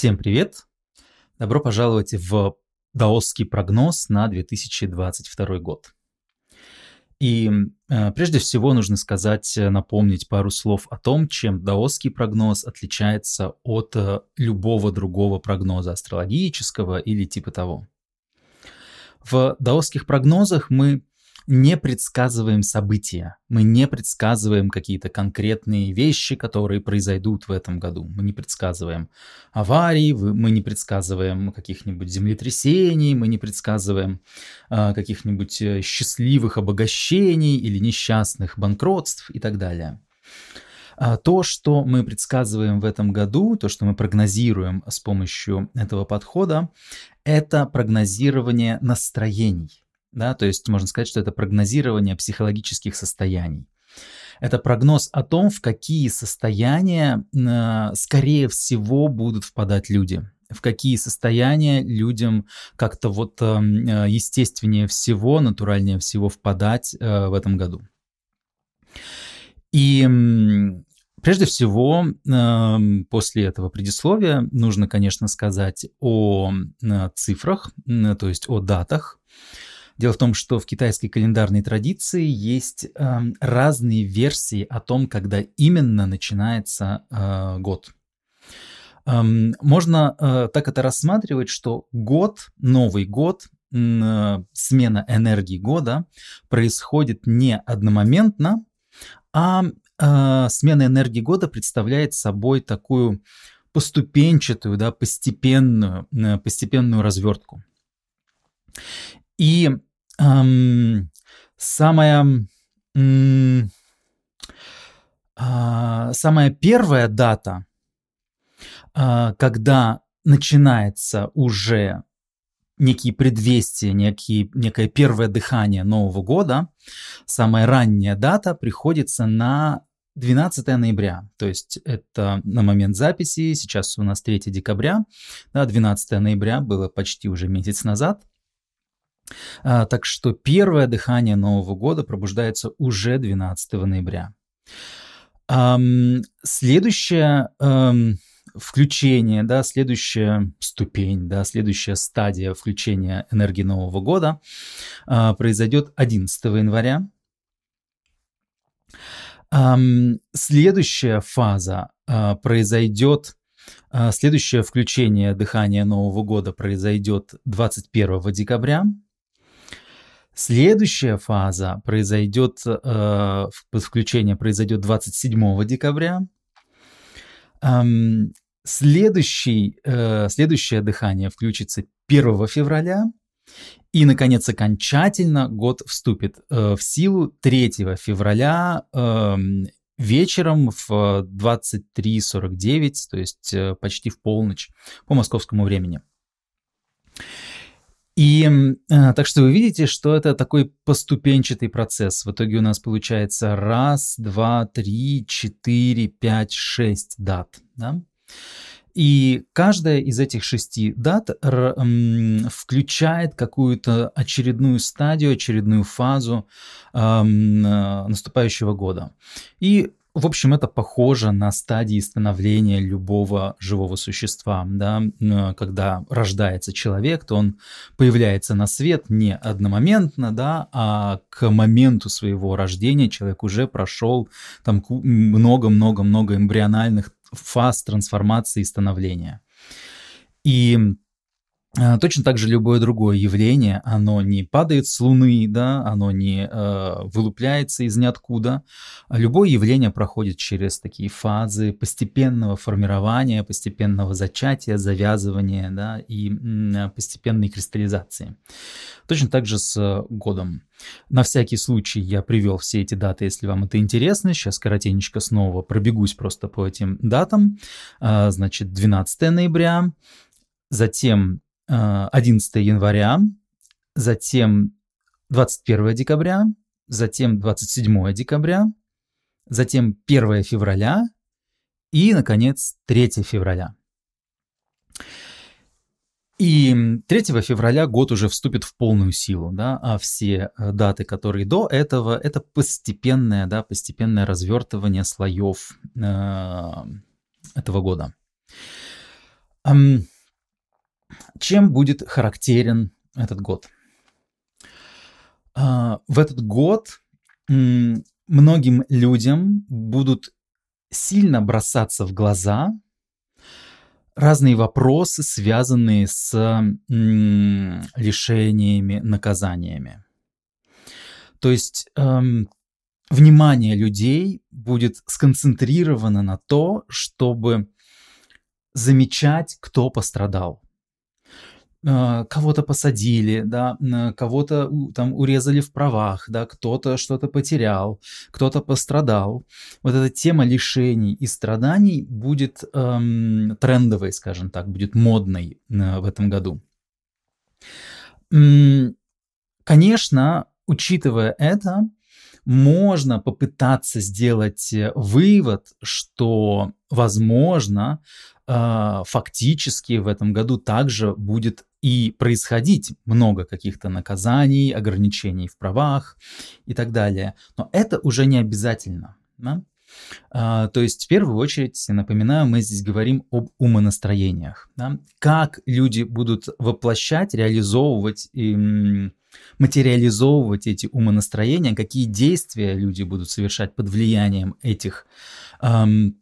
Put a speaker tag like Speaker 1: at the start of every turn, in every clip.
Speaker 1: Всем привет! Добро пожаловать в даосский прогноз на 2022 год. И э, прежде всего нужно сказать, э, напомнить пару слов о том, чем даосский прогноз отличается от э, любого другого прогноза астрологического или типа того. В даосских прогнозах мы не предсказываем события, мы не предсказываем какие-то конкретные вещи, которые произойдут в этом году. Мы не предсказываем аварий, мы не предсказываем каких-нибудь землетрясений, мы не предсказываем э, каких-нибудь счастливых обогащений или несчастных банкротств и так далее. А то, что мы предсказываем в этом году, то, что мы прогнозируем с помощью этого подхода, это прогнозирование настроений да, то есть можно сказать, что это прогнозирование психологических состояний. Это прогноз о том, в какие состояния, э, скорее всего, будут впадать люди, в какие состояния людям как-то вот эм, э, естественнее всего, натуральнее всего впадать э, в этом году. И Прежде всего, эм, после этого предисловия нужно, конечно, сказать о цифрах, то есть о датах, Дело в том, что в китайской календарной традиции есть э, разные версии о том, когда именно начинается э, год. Эм, можно э, так это рассматривать, что год, Новый год, э, смена энергии года происходит не одномоментно, а э, смена энергии года представляет собой такую поступенчатую, да, постепенную, э, постепенную развертку. И эм, самая, эм, э, самая первая дата, э, когда начинается уже некие предвестия, некие, некое первое дыхание Нового года, самая ранняя дата приходится на 12 ноября, то есть это на момент записи, сейчас у нас 3 декабря, да, 12 ноября было почти уже месяц назад, а, так что первое дыхание Нового года пробуждается уже 12 ноября. Следующее включение, да, следующая ступень, да, следующая стадия включения энергии Нового года а, произойдет 11 января. Следующая фаза а, произойдет Следующее включение дыхания Нового года произойдет 21 декабря. Следующая фаза произойдет, э, подключение произойдет 27 декабря. Эм, следующий, э, следующее дыхание включится 1 февраля. И, наконец, окончательно год вступит э, в силу 3 февраля э, вечером в 23.49, то есть э, почти в полночь по московскому времени. И э, так что вы видите, что это такой поступенчатый процесс. В итоге у нас получается раз, два, три, четыре, пять, шесть дат. Да? И каждая из этих шести дат включает какую-то очередную стадию, очередную фазу э, наступающего года. И в общем, это похоже на стадии становления любого живого существа. Да? Когда рождается человек, то он появляется на свет не одномоментно, да, а к моменту своего рождения человек уже прошел там много-много-много эмбриональных фаз трансформации и становления. И точно так же любое другое явление, оно не падает с Луны, да, оно не э, вылупляется из ниоткуда. Любое явление проходит через такие фазы постепенного формирования, постепенного зачатия, завязывания да, и м, постепенной кристаллизации. Точно так же с годом. На всякий случай я привел все эти даты, если вам это интересно. Сейчас коротенечко снова пробегусь просто по этим датам. А, значит, 12 ноября, затем 11 э, января, затем 21 декабря, затем 27 декабря, затем 1 февраля и, наконец, 3 февраля. И 3 февраля год уже вступит в полную силу, да, а все э, даты, которые до этого, это постепенное, да, постепенное развертывание слоев э, этого года. Чем будет характерен этот год? А, в этот год многим людям будут сильно бросаться в глаза разные вопросы, связанные с лишениями, наказаниями. То есть эм, внимание людей будет сконцентрировано на то, чтобы замечать, кто пострадал. Э, кого-то посадили, да, кого-то там урезали в правах, да, кто-то что-то потерял, кто-то пострадал. Вот эта тема лишений и страданий будет эм, трендовой, скажем так, будет модной э, в этом году. Конечно, учитывая это, можно попытаться сделать э, вывод, что, возможно, э, фактически в этом году также будет и происходить много каких-то наказаний, ограничений в правах и так далее. Но это уже не обязательно. Да? А, то есть, в первую очередь, напоминаю, мы здесь говорим об умонастроениях. Да? Как люди будут воплощать, реализовывать и материализовывать эти умонастроения, какие действия люди будут совершать под влиянием этих эм,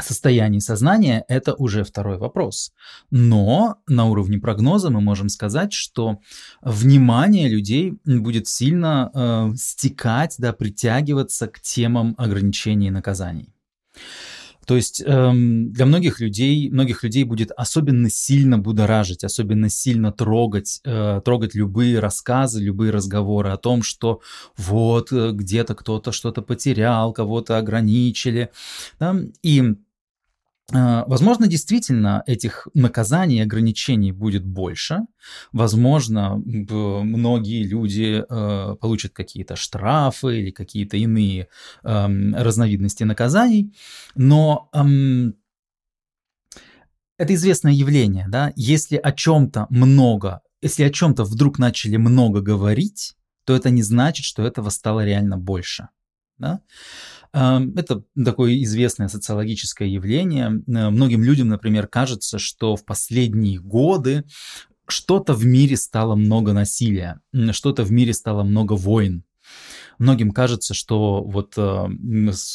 Speaker 1: состояний сознания – это уже второй вопрос. Но на уровне прогноза мы можем сказать, что внимание людей будет сильно э, стекать, да, притягиваться к темам ограничений и наказаний. То есть эм, для многих людей, многих людей будет особенно сильно будоражить, особенно сильно трогать, э, трогать любые рассказы, любые разговоры о том, что вот э, где-то кто-то что-то потерял, кого-то ограничили. Да? И Возможно, действительно этих наказаний и ограничений будет больше. Возможно, многие люди э, получат какие-то штрафы или какие-то иные э, разновидности наказаний. Но э, это известное явление, да? Если о чем-то много, если о чем-то вдруг начали много говорить, то это не значит, что этого стало реально больше. Да? Это такое известное социологическое явление. Многим людям, например, кажется, что в последние годы что-то в мире стало много насилия, что-то в мире стало много войн. Многим кажется, что вот э,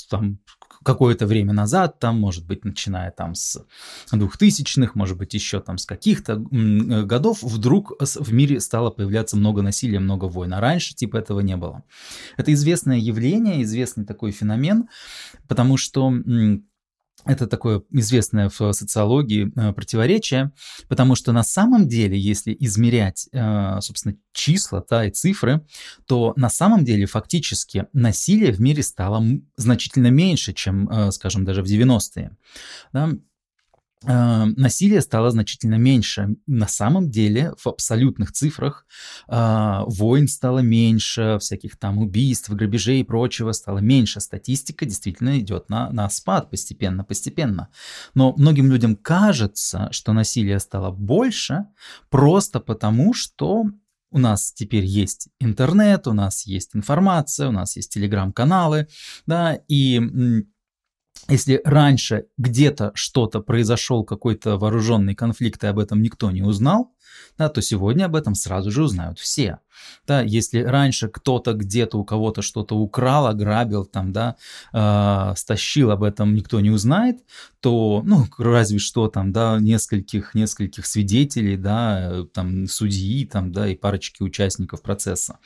Speaker 1: там какое-то время назад, там, может быть, начиная там с 2000-х, может быть, еще там с каких-то э, годов, вдруг в мире стало появляться много насилия, много войн. А раньше типа этого не было. Это известное явление, известный такой феномен, потому что это такое известное в социологии э, противоречие, потому что на самом деле, если измерять, э, собственно, числа да, и цифры, то на самом деле фактически насилие в мире стало значительно меньше, чем, э, скажем, даже в 90-е. Да? Э, насилие стало значительно меньше. На самом деле, в абсолютных цифрах э, войн стало меньше, всяких там убийств, грабежей и прочего стало меньше. Статистика действительно идет на, на спад постепенно, постепенно. Но многим людям кажется, что насилие стало больше просто потому, что у нас теперь есть интернет, у нас есть информация, у нас есть телеграм-каналы, да, и если раньше где-то что-то произошел, какой-то вооруженный конфликт, и об этом никто не узнал, да, то сегодня об этом сразу же узнают все. Да, если раньше кто-то где-то у кого-то что-то украл, ограбил, там, да, э, стащил, об этом никто не узнает, то, ну, разве что там, да, нескольких, нескольких свидетелей, да, там, судьи, там, да, и парочки участников процесса,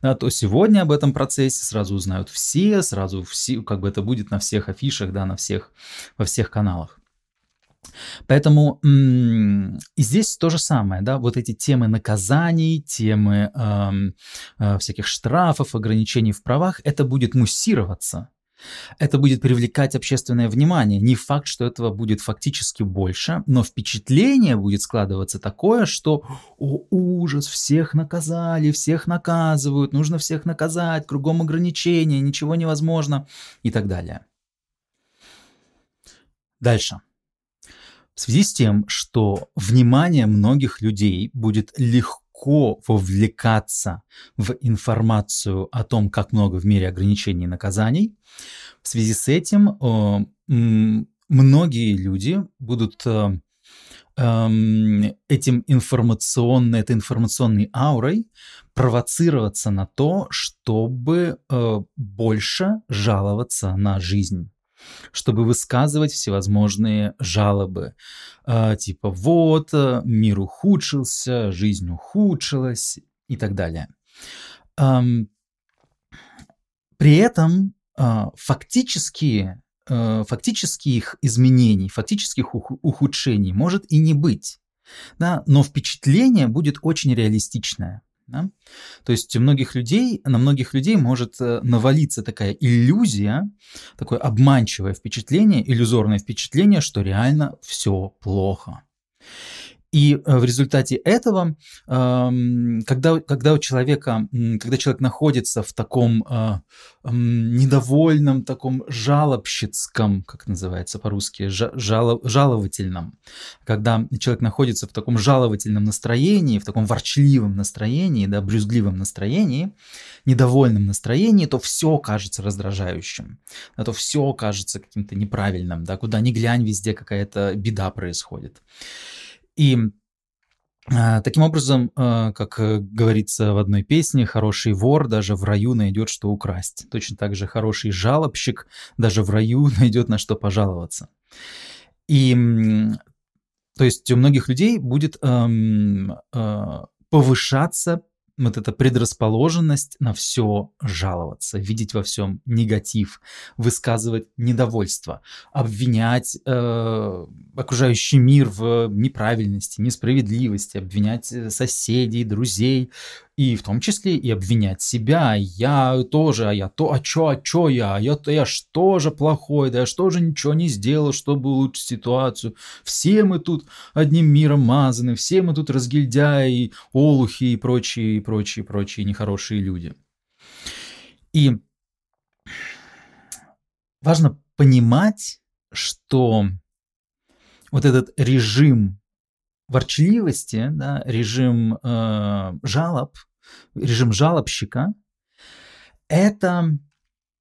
Speaker 1: да, то сегодня об этом процессе сразу узнают все, сразу все, как бы это будет на всех афишах, да, на всех, во всех каналах. Поэтому и здесь то же самое, да, вот эти темы наказаний, темы э, всяких штрафов, ограничений в правах, это будет муссироваться, это будет привлекать общественное внимание. Не факт, что этого будет фактически больше, но впечатление будет складываться такое, что о, ужас, всех наказали, всех наказывают, нужно всех наказать, кругом ограничения, ничего невозможно и так далее. Дальше. В связи с тем, что внимание многих людей будет легко вовлекаться в информацию о том, как много в мире ограничений и наказаний, в связи с этим э, многие люди будут э, эм, этим информационной, этой информационной аурой провоцироваться на то, чтобы э, больше жаловаться на жизнь чтобы высказывать всевозможные жалобы. Э, типа вот, э, мир ухудшился, жизнь ухудшилась и так далее. При этом э, фактически Э, фактических изменений, фактических ухудшений может и не быть. Да? Но впечатление будет очень реалистичное. Да? То есть у многих людей, на многих людей может э, навалиться такая иллюзия, такое обманчивое впечатление, иллюзорное впечатление, что реально все плохо. И э, в результате этого, когда, когда у человека, когда человек находится в таком э, недовольном, таком жалобщицком, как называется по-русски, жало, жаловательном, когда человек находится в таком жаловательном настроении, в таком ворчливом настроении, да, брюзгливом настроении, недовольном настроении, то все кажется раздражающим, а то все кажется каким-то неправильным, да, куда ни глянь, везде какая-то беда происходит. И а, Таким образом, а, как э, говорится в одной песне, хороший вор даже в раю найдет, что украсть. Точно так же хороший жалобщик даже в раю найдет, на что пожаловаться. И то есть у многих людей будет эм, э, повышаться вот эта предрасположенность на все жаловаться, видеть во всем негатив, высказывать недовольство, обвинять э, окружающий мир в неправильности, несправедливости, обвинять э, соседей, друзей, и в том числе и обвинять себя. Я тоже, а я то, а чё, а чё я, а я, я что же плохой, да я что же ничего не сделал, чтобы улучшить ситуацию. Все мы тут одним миром мазаны, все мы тут разгильдяи, олухи и прочие, и прочие, прочие нехорошие люди. И важно понимать, что вот этот режим ворчливости, да, режим э, жалоб, режим жалобщика, это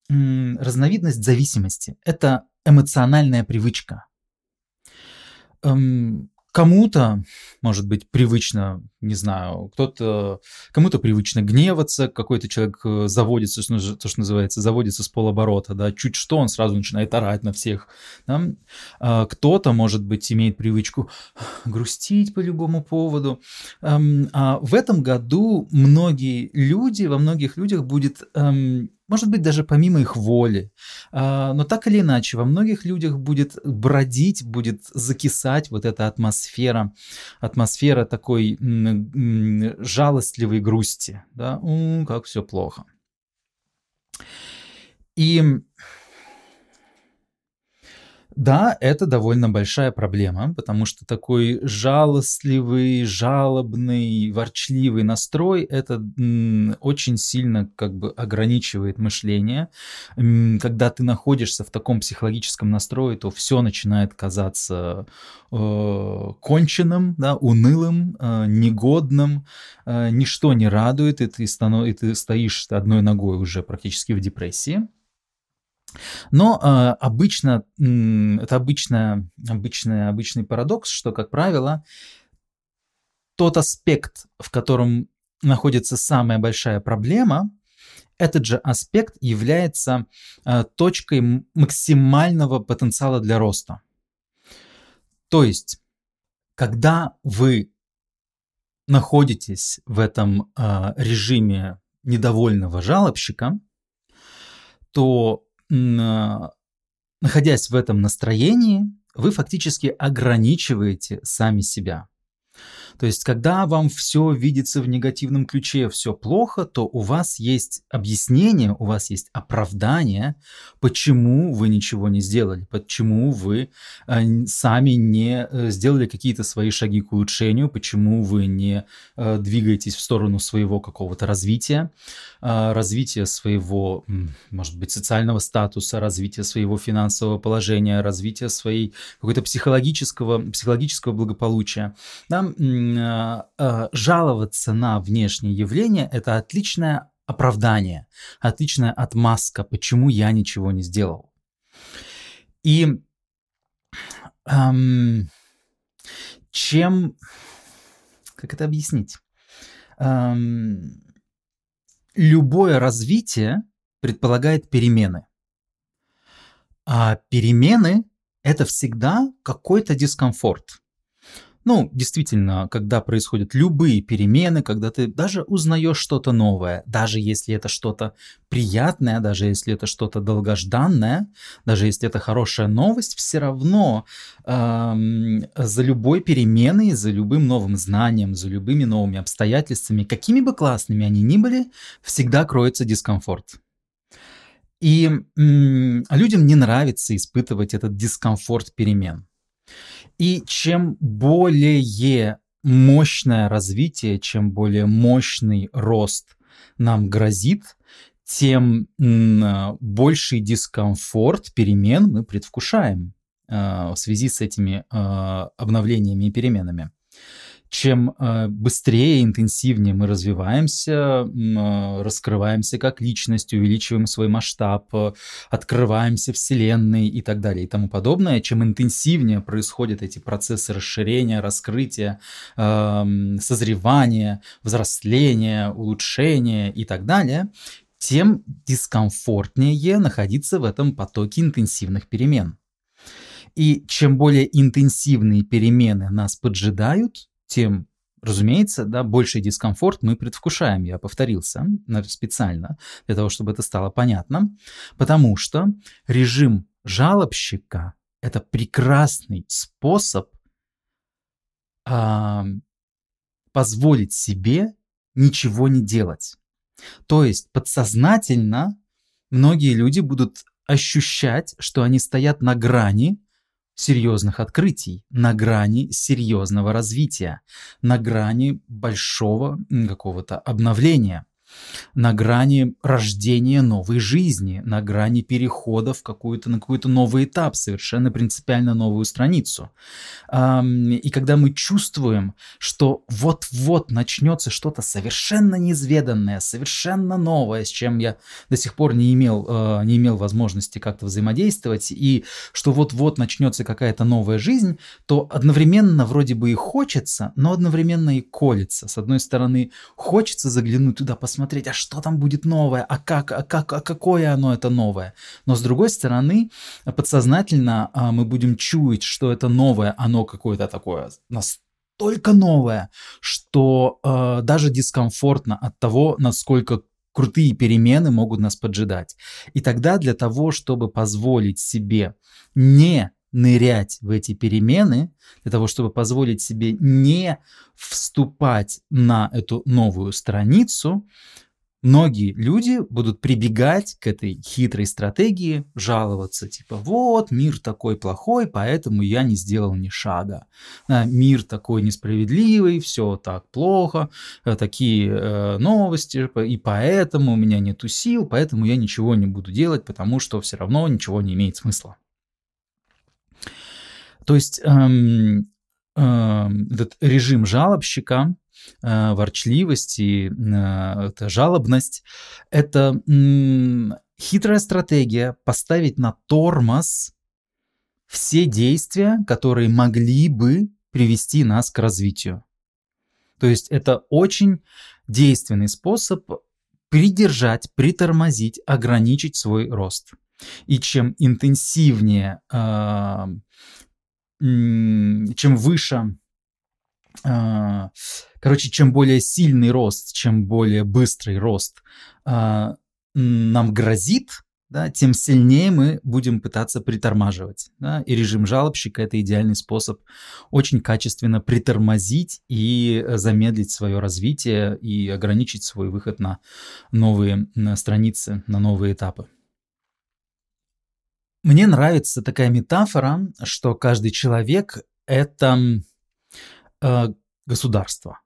Speaker 1: разновидность зависимости, это эмоциональная привычка. Эм, Кому-то, может быть, привычно, не знаю, кто-то, кому-то привычно гневаться, какой-то человек э, заводится, то, что называется, заводится с полоборота, да, чуть что, он сразу начинает орать на всех. Да? А кто-то, может быть, имеет привычку грустить по любому поводу. А в этом году многие люди, во многих людях будет может быть, даже помимо их воли. А, но так или иначе, во многих людях будет бродить, будет закисать вот эта атмосфера, атмосфера такой жалостливой грусти. Да? Как все плохо. И да, это довольно большая проблема, потому что такой жалостливый, жалобный, ворчливый настрой это очень сильно как бы ограничивает мышление. Когда ты находишься в таком психологическом настрое, то все начинает казаться э, конченным, да, унылым, э, негодным, э, ничто не радует, и ты, станов... и ты стоишь одной ногой уже практически в депрессии. Но э, обычно, э, это обычно, обычный, обычный парадокс, что, как правило, тот аспект, в котором находится самая большая проблема, этот же аспект является э, точкой максимального потенциала для роста. То есть, когда вы находитесь в этом э, режиме недовольного жалобщика, то находясь в этом настроении, вы фактически ограничиваете сами себя. То есть, когда вам все видится в негативном ключе, все плохо, то у вас есть объяснение, у вас есть оправдание, почему вы ничего не сделали, почему вы э, сами не э, сделали какие-то свои шаги к улучшению, почему вы не э, двигаетесь в сторону своего какого-то развития, развития своего, может быть, социального статуса, развития своего финансового положения, развития своей какой-то психологического, психологического благополучия. Да? Э, жаловаться на внешние явления – это отличное оправдание, отличная отмазка, почему я ничего не сделал. И эм, чем... Как это объяснить? Эм, любое развитие предполагает перемены. А перемены – это всегда какой-то дискомфорт. Ну, действительно, когда происходят любые перемены, когда ты даже узнаешь что-то новое, даже если это что-то приятное, даже если это что-то долгожданное, даже если это хорошая новость, все равно эм, за любой переменой, за любым новым знанием, за любыми новыми обстоятельствами, какими бы классными они ни были, всегда кроется дискомфорт. И м, людям не нравится испытывать этот дискомфорт перемен. И чем более мощное развитие, чем более мощный рост нам грозит, тем больший дискомфорт перемен мы предвкушаем а, в связи с этими а, обновлениями и переменами чем э, быстрее, интенсивнее мы развиваемся, э, раскрываемся как личность, увеличиваем свой масштаб, э, открываемся Вселенной и так далее и тому подобное, чем интенсивнее происходят эти процессы расширения, раскрытия, созревания, взросления, улучшения и так далее, тем дискомфортнее находиться в этом потоке интенсивных перемен. И чем более интенсивные перемены нас поджидают, тем Разумеется, да, больший дискомфорт мы предвкушаем, я повторился специально, для того, чтобы это стало понятно, потому что режим жалобщика – это прекрасный способ а, позволить себе ничего не делать. То есть подсознательно многие люди будут ощущать, что они стоят на грани серьезных открытий, на грани серьезного развития, на грани большого какого-то обновления на грани рождения новой жизни, на грани перехода в какую-то, на какой-то новый этап, совершенно принципиально новую страницу. И когда мы чувствуем, что вот-вот начнется что-то совершенно неизведанное, совершенно новое, с чем я до сих пор не имел, а, не имел возможности как-то взаимодействовать, и что вот-вот начнется какая-то новая жизнь, то одновременно вроде бы и хочется, но одновременно и колется. С одной стороны, хочется заглянуть туда, посмотреть, посмотреть, а что там будет новое, а как, а как, а какое оно это новое. Но с другой стороны, подсознательно а, мы будем чуять, что это новое, оно какое-то такое настолько новое, что а, даже дискомфортно от того, насколько крутые перемены могут нас поджидать. И тогда для того, чтобы позволить себе не нырять в эти перемены, для того, чтобы позволить себе не вступать на эту новую страницу, многие люди будут прибегать к этой хитрой стратегии, жаловаться, типа, вот, мир такой плохой, поэтому я не сделал ни шага. Мир такой несправедливый, все так плохо, э, такие э, новости, и поэтому у меня нету сил, поэтому я ничего не буду делать, потому что все равно ничего не имеет смысла. То есть эм, эм, этот режим жалобщика, э, ворчливость и э, это жалобность – это э, хитрая стратегия поставить на тормоз все действия, которые могли бы привести нас к развитию. То есть это очень действенный способ придержать, притормозить, ограничить свой рост. И чем интенсивнее э, чем выше, а, короче, чем более сильный рост, чем более быстрый рост а, нам грозит, да, тем сильнее мы будем пытаться притормаживать. Да, и режим жалобщика – это идеальный способ очень качественно притормозить и замедлить свое развитие и ограничить свой выход на новые на страницы, на новые этапы. Мне нравится такая метафора, что каждый человек – это э, государство.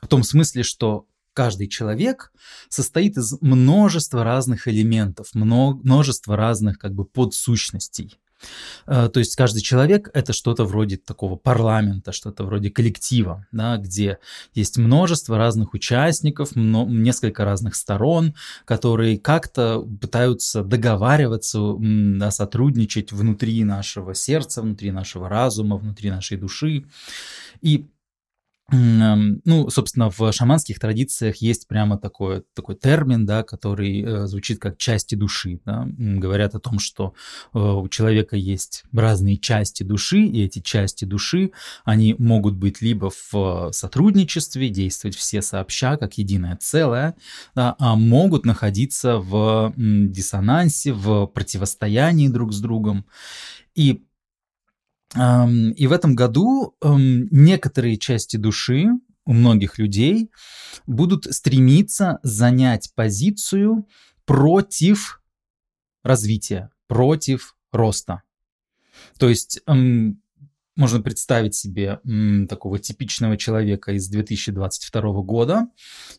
Speaker 1: В том смысле, что каждый человек состоит из множества разных элементов, множества разных как бы подсущностей. Э, то есть каждый человек – это что-то вроде такого парламента, что-то вроде коллектива, да, где есть множество разных участников, несколько разных сторон, которые как-то пытаются договариваться, да, сотрудничать внутри нашего сердца, внутри нашего разума, внутри нашей души. И ну, собственно, в шаманских традициях есть прямо такой, такой термин, да, который э, звучит как части души. Да. Говорят о том, что э, у человека есть разные части души, и эти части души, они могут быть либо в сотрудничестве, действовать все сообща, как единое целое, да, а могут находиться в диссонансе, в противостоянии друг с другом. И и в этом году некоторые части души у многих людей будут стремиться занять позицию против развития, против роста. То есть можно представить себе м, такого типичного человека из 2022 года,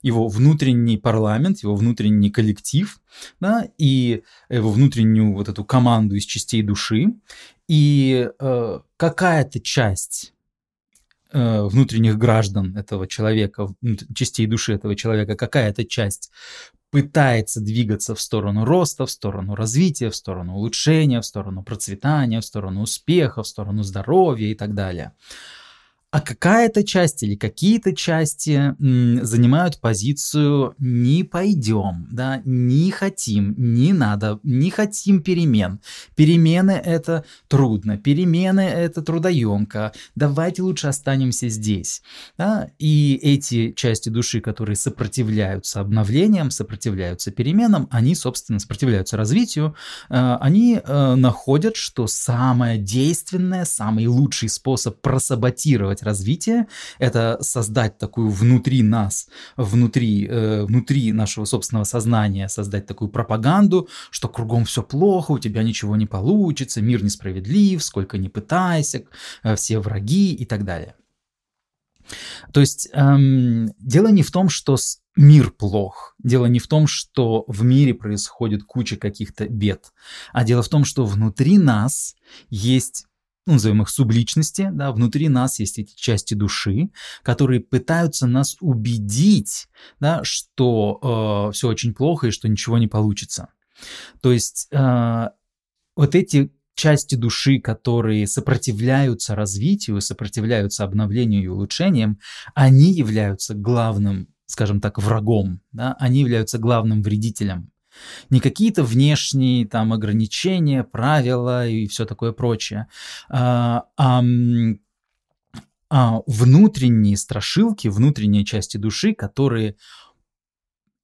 Speaker 1: его внутренний парламент, его внутренний коллектив, да, и его внутреннюю вот эту команду из частей души, и э, какая-то часть э, внутренних граждан этого человека, частей души этого человека, какая-то часть пытается двигаться в сторону роста, в сторону развития, в сторону улучшения, в сторону процветания, в сторону успеха, в сторону здоровья и так далее а какая-то часть или какие-то части м, занимают позицию «не пойдем», да, «не хотим», «не надо», «не хотим перемен». Перемены — это трудно, перемены — это трудоемко, давайте лучше останемся здесь. Да? И эти части души, которые сопротивляются обновлениям, сопротивляются переменам, они, собственно, сопротивляются развитию, э, они э, находят, что самое действенное, самый лучший способ просаботировать делать развитие, это создать такую внутри нас, внутри, э, внутри нашего собственного сознания, создать такую пропаганду, что кругом все плохо, у тебя ничего не получится, мир несправедлив, сколько ни пытайся, э, все враги и так далее. То есть эм, дело не в том, что мир плох, дело не в том, что в мире происходит куча каких-то бед, а дело в том, что внутри нас есть ну, назовем их субличности, да, внутри нас есть эти части души, которые пытаются нас убедить, да, что э, все очень плохо и что ничего не получится. То есть э, вот эти части души, которые сопротивляются развитию, сопротивляются обновлению и улучшениям, они являются главным, скажем так, врагом, да? они являются главным вредителем не какие-то внешние там ограничения, правила и все такое прочее, а, а, а внутренние страшилки, внутренние части души, которые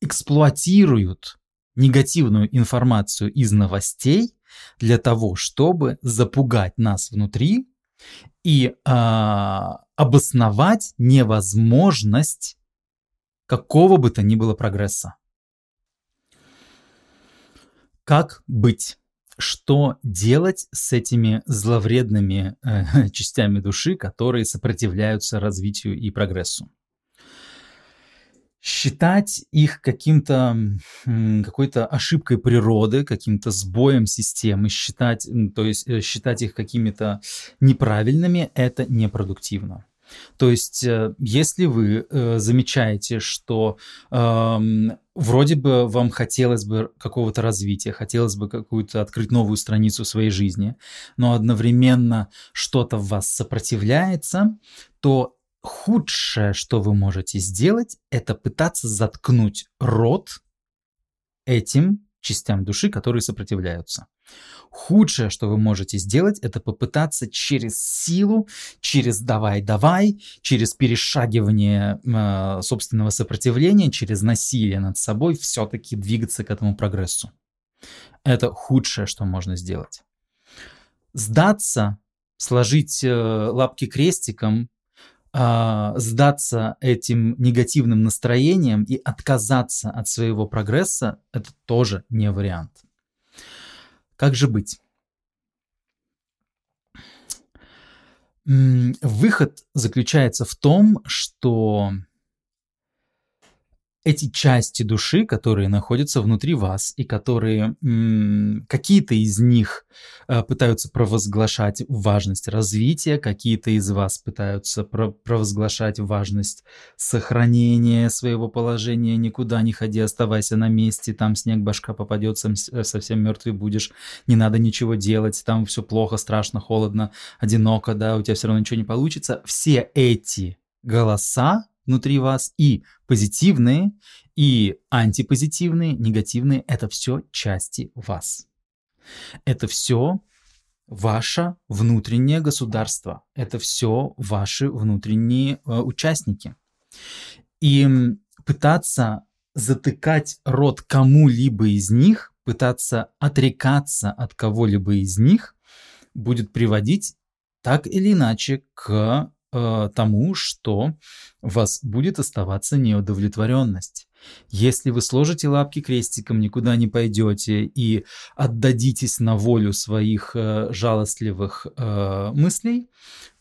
Speaker 1: эксплуатируют негативную информацию из новостей для того, чтобы запугать нас внутри и а, обосновать невозможность какого бы то ни было прогресса. Как быть? Что делать с этими зловредными э, частями души, которые сопротивляются развитию и прогрессу? считать их каким-то какой-то ошибкой природы, каким-то сбоем системы, считать, то есть э, считать их какими-то неправильными, это непродуктивно. То есть, э, если вы э, замечаете, что э, вроде бы вам хотелось бы какого-то развития, хотелось бы какую-то открыть новую страницу своей жизни, но одновременно что-то в вас сопротивляется, то худшее, что вы можете сделать, это пытаться заткнуть рот этим частям души, которые сопротивляются. Худшее, что вы можете сделать, это попытаться через силу, через давай-давай, через перешагивание э, собственного сопротивления, через насилие над собой все-таки двигаться к этому прогрессу. Это худшее, что можно сделать. Сдаться, сложить э, лапки крестиком, э, сдаться этим негативным настроением и отказаться от своего прогресса, это тоже не вариант. Как же быть? Выход заключается в том, что эти части души, которые находятся внутри вас и которые какие-то из них э, пытаются провозглашать важность развития, какие-то из вас пытаются провозглашать важность сохранения своего положения, никуда не ходи, оставайся на месте, там снег башка попадется, э, совсем мертвый будешь, не надо ничего делать, там все плохо, страшно, холодно, одиноко, да, у тебя все равно ничего не получится. Все эти голоса внутри вас, и позитивные, и антипозитивные, негативные – это все части вас. Это все ваше внутреннее государство, это все ваши внутренние э, участники. И пытаться затыкать рот кому-либо из них, пытаться отрекаться от кого-либо из них, будет приводить так или иначе к э, тому, что у вас будет оставаться неудовлетворенность. Если вы сложите лапки крестиком, никуда не пойдете и отдадитесь на волю своих э, жалостливых э, мыслей,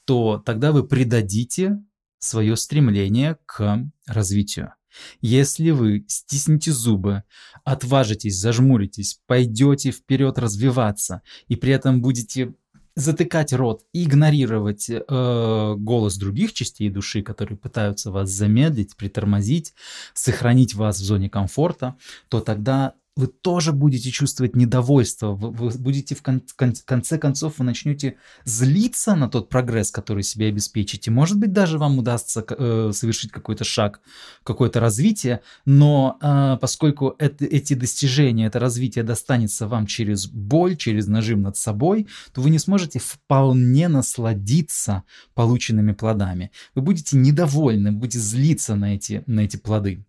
Speaker 1: то тогда вы предадите свое стремление к развитию. Если вы стиснете зубы, отважитесь, зажмуритесь, пойдете вперед развиваться и при этом будете затыкать рот и игнорировать э, голос других частей души, которые пытаются вас замедлить, притормозить, сохранить вас в зоне комфорта, то тогда вы тоже будете чувствовать недовольство, вы, вы будете в кон- кон- конце концов, вы начнете злиться на тот прогресс, который себе обеспечите. Может быть, даже вам удастся э, совершить какой-то шаг, какое-то развитие, но э, поскольку это, эти достижения, это развитие достанется вам через боль, через нажим над собой, то вы не сможете вполне насладиться полученными плодами. Вы будете недовольны, будете злиться на эти, на эти плоды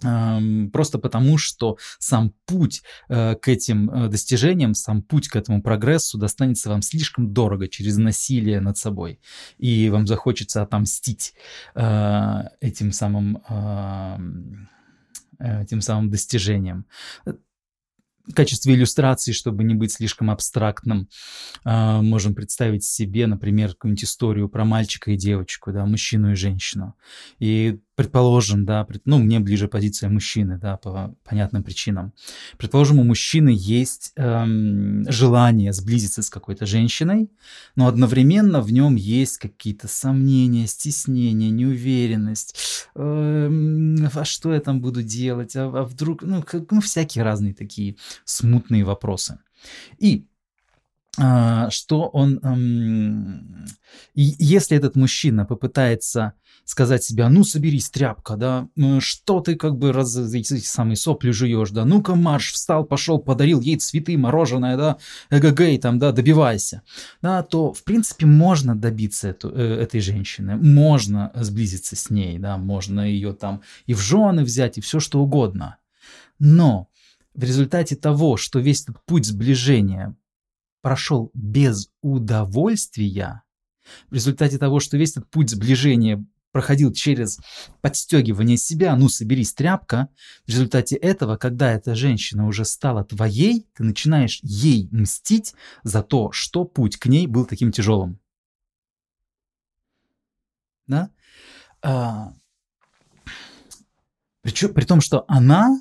Speaker 1: просто потому, что сам путь э, к этим э, достижениям, сам путь к этому прогрессу достанется вам слишком дорого через насилие над собой. И вам захочется отомстить э, этим самым, этим самым достижением в качестве иллюстрации, чтобы не быть слишком абстрактным, можем представить себе, например, какую-нибудь историю про мальчика и девочку, да, мужчину и женщину. И предположим, да, ну, мне ближе позиция мужчины, да, по понятным причинам. Предположим, у мужчины есть эм, желание сблизиться с какой-то женщиной, но одновременно в нем есть какие-то сомнения, стеснения, неуверенность. Эм, а что я там буду делать? А, а вдруг, ну, как, ну, всякие разные такие смутные вопросы. И что он, эм, если этот мужчина попытается сказать себе, ну соберись, тряпка, да, что ты как бы раз, эти самые сопли жуешь, да, ну-ка марш, встал, пошел, подарил ей цветы, мороженое, да, эгэгэй, там, да, добивайся, да, то, в принципе, можно добиться эту, э, этой женщины, можно сблизиться с ней, да, можно ее там и в жены взять, и все что угодно. Но в результате того, что весь этот путь сближения прошел без удовольствия, в результате того, что весь этот путь сближения проходил через подстегивание себя, ну соберись, тряпка, в результате этого, когда эта женщина уже стала твоей, ты начинаешь ей мстить за то, что путь к ней был таким тяжелым. Да? А, причем, при том, что она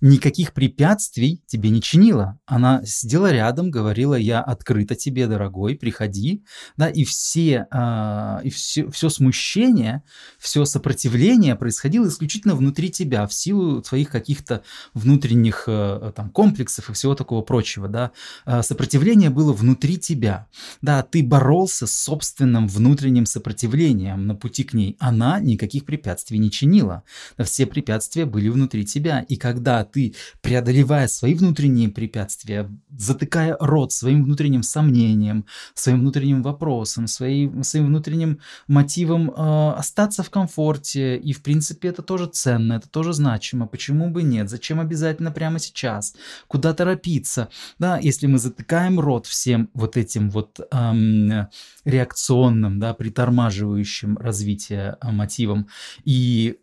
Speaker 1: никаких препятствий тебе не чинила. Она сидела рядом, говорила, я открыта тебе, дорогой, приходи. Да, и все, э, и все, все смущение, все сопротивление происходило исключительно внутри тебя, в силу твоих каких-то внутренних э, там, комплексов и всего такого прочего. Да. Э, сопротивление было внутри тебя. Да, ты боролся с собственным внутренним сопротивлением на пути к ней. Она никаких препятствий не чинила. Да, все препятствия были внутри тебя. И когда ты, преодолевая свои внутренние препятствия, затыкая рот своим внутренним сомнением, своим внутренним вопросом, своим, своим внутренним мотивом э, остаться в комфорте, и в принципе это тоже ценно, это тоже значимо, почему бы нет, зачем обязательно прямо сейчас, куда торопиться, да, если мы затыкаем рот всем вот этим вот эм, реакционным, да, притормаживающим развитие э, мотивом, и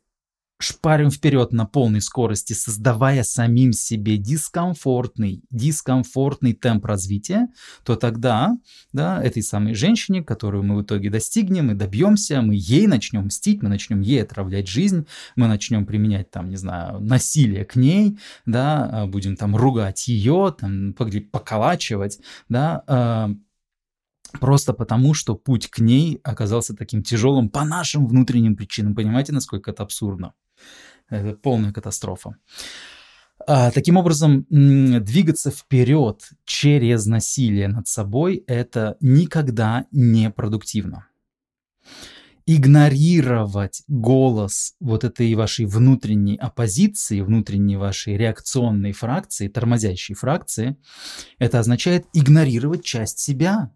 Speaker 1: шпарим вперед на полной скорости, создавая самим себе дискомфортный, дискомфортный темп развития, то тогда да, этой самой женщине, которую мы в итоге достигнем и добьемся, мы ей начнем мстить, мы начнем ей отравлять жизнь, мы начнем применять там, не знаю, насилие к ней, да, а, будем там ругать ее, там, поколачивать, да, а, Просто потому, что путь к ней оказался таким тяжелым по нашим внутренним причинам. Понимаете, насколько это абсурдно? Это полная катастрофа. А, таким образом, двигаться вперед через насилие над собой – это никогда не продуктивно. Игнорировать голос вот этой вашей внутренней оппозиции, внутренней вашей реакционной фракции, тормозящей фракции, это означает игнорировать часть себя,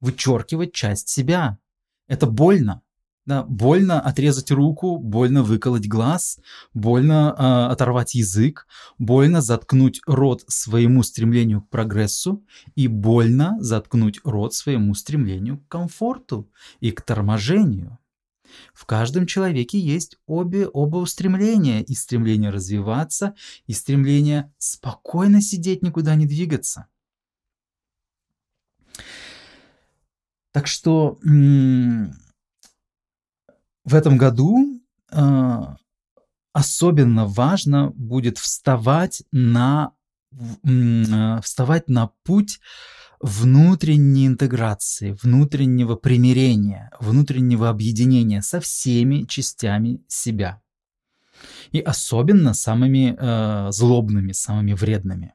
Speaker 1: вычеркивать часть себя. Это больно. Да, больно отрезать руку, больно выколоть глаз, больно э, оторвать язык, больно заткнуть рот своему стремлению к прогрессу и больно заткнуть рот своему стремлению к комфорту и к торможению. В каждом человеке есть обе, оба устремления, и стремление развиваться, и стремление спокойно сидеть, никуда не двигаться. Так что в этом году э, особенно важно будет вставать на, э, вставать на путь внутренней интеграции, внутреннего примирения, внутреннего объединения со всеми частями себя. И особенно самыми э, злобными, самыми вредными.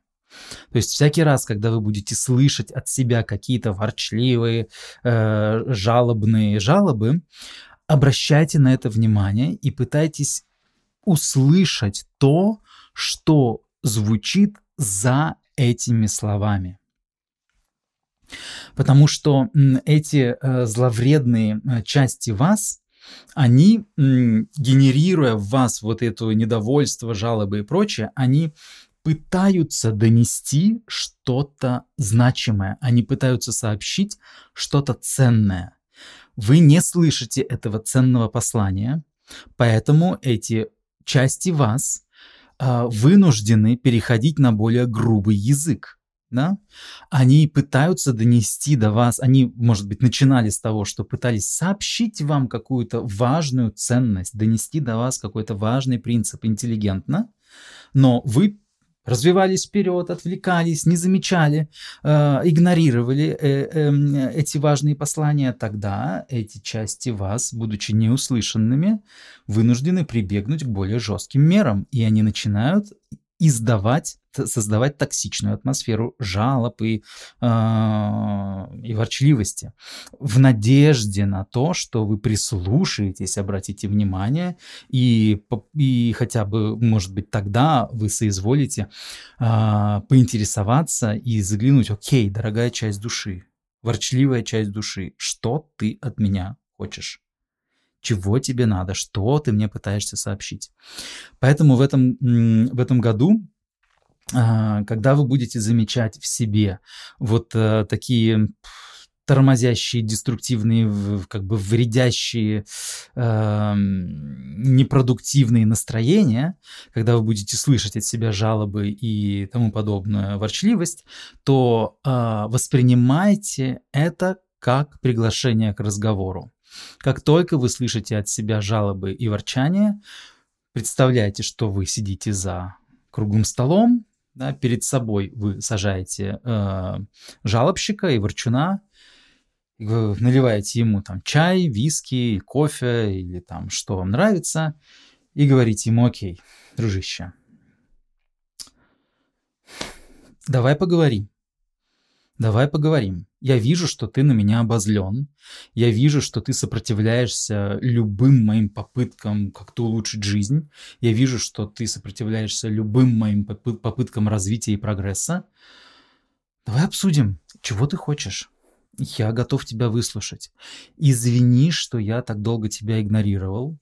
Speaker 1: То есть всякий раз, когда вы будете слышать от себя какие-то ворчливые, э, жалобные жалобы, обращайте на это внимание и пытайтесь услышать то, что звучит за этими словами. Потому что эти э, зловредные э, части вас, они, генерируя в вас вот это недовольство, жалобы и прочее, они пытаются донести что-то значимое, они пытаются сообщить что-то ценное. Вы не слышите этого ценного послания, поэтому эти части вас э, вынуждены переходить на более грубый язык. Да? Они пытаются донести до вас, они, может быть, начинали с того, что пытались сообщить вам какую-то важную ценность, донести до вас какой-то важный принцип интеллигентно, но вы развивались вперед, отвлекались, не замечали, э, игнорировали э, э, эти важные послания, тогда эти части вас, будучи неуслышанными, вынуждены прибегнуть к более жестким мерам, и они начинают издавать, создавать токсичную атмосферу жалоб и, э, и ворчливости в надежде на то, что вы прислушаетесь, обратите внимание и, и хотя бы, может быть, тогда вы соизволите э, поинтересоваться и заглянуть, окей, дорогая часть души, ворчливая часть души, что ты от меня хочешь? чего тебе надо, что ты мне пытаешься сообщить. Поэтому в этом, в этом году когда вы будете замечать в себе вот э, такие тормозящие, деструктивные, как бы вредящие, э, непродуктивные настроения, когда вы будете слышать от себя жалобы и тому подобную ворчливость, то э, воспринимайте это как приглашение к разговору. Как только вы слышите от себя жалобы и ворчания, представляйте, что вы сидите за круглым столом, да, перед собой вы сажаете э, жалобщика и ворчуна, вы наливаете ему там чай, виски, кофе или там что вам нравится, и говорите ему, окей, дружище, давай поговорим. Давай поговорим. Я вижу, что ты на меня обозлен. Я вижу, что ты сопротивляешься любым моим попыткам как-то улучшить жизнь. Я вижу, что ты сопротивляешься любым моим попыткам развития и прогресса. Давай обсудим, чего ты хочешь. Я готов тебя выслушать. Извини, что я так долго тебя игнорировал.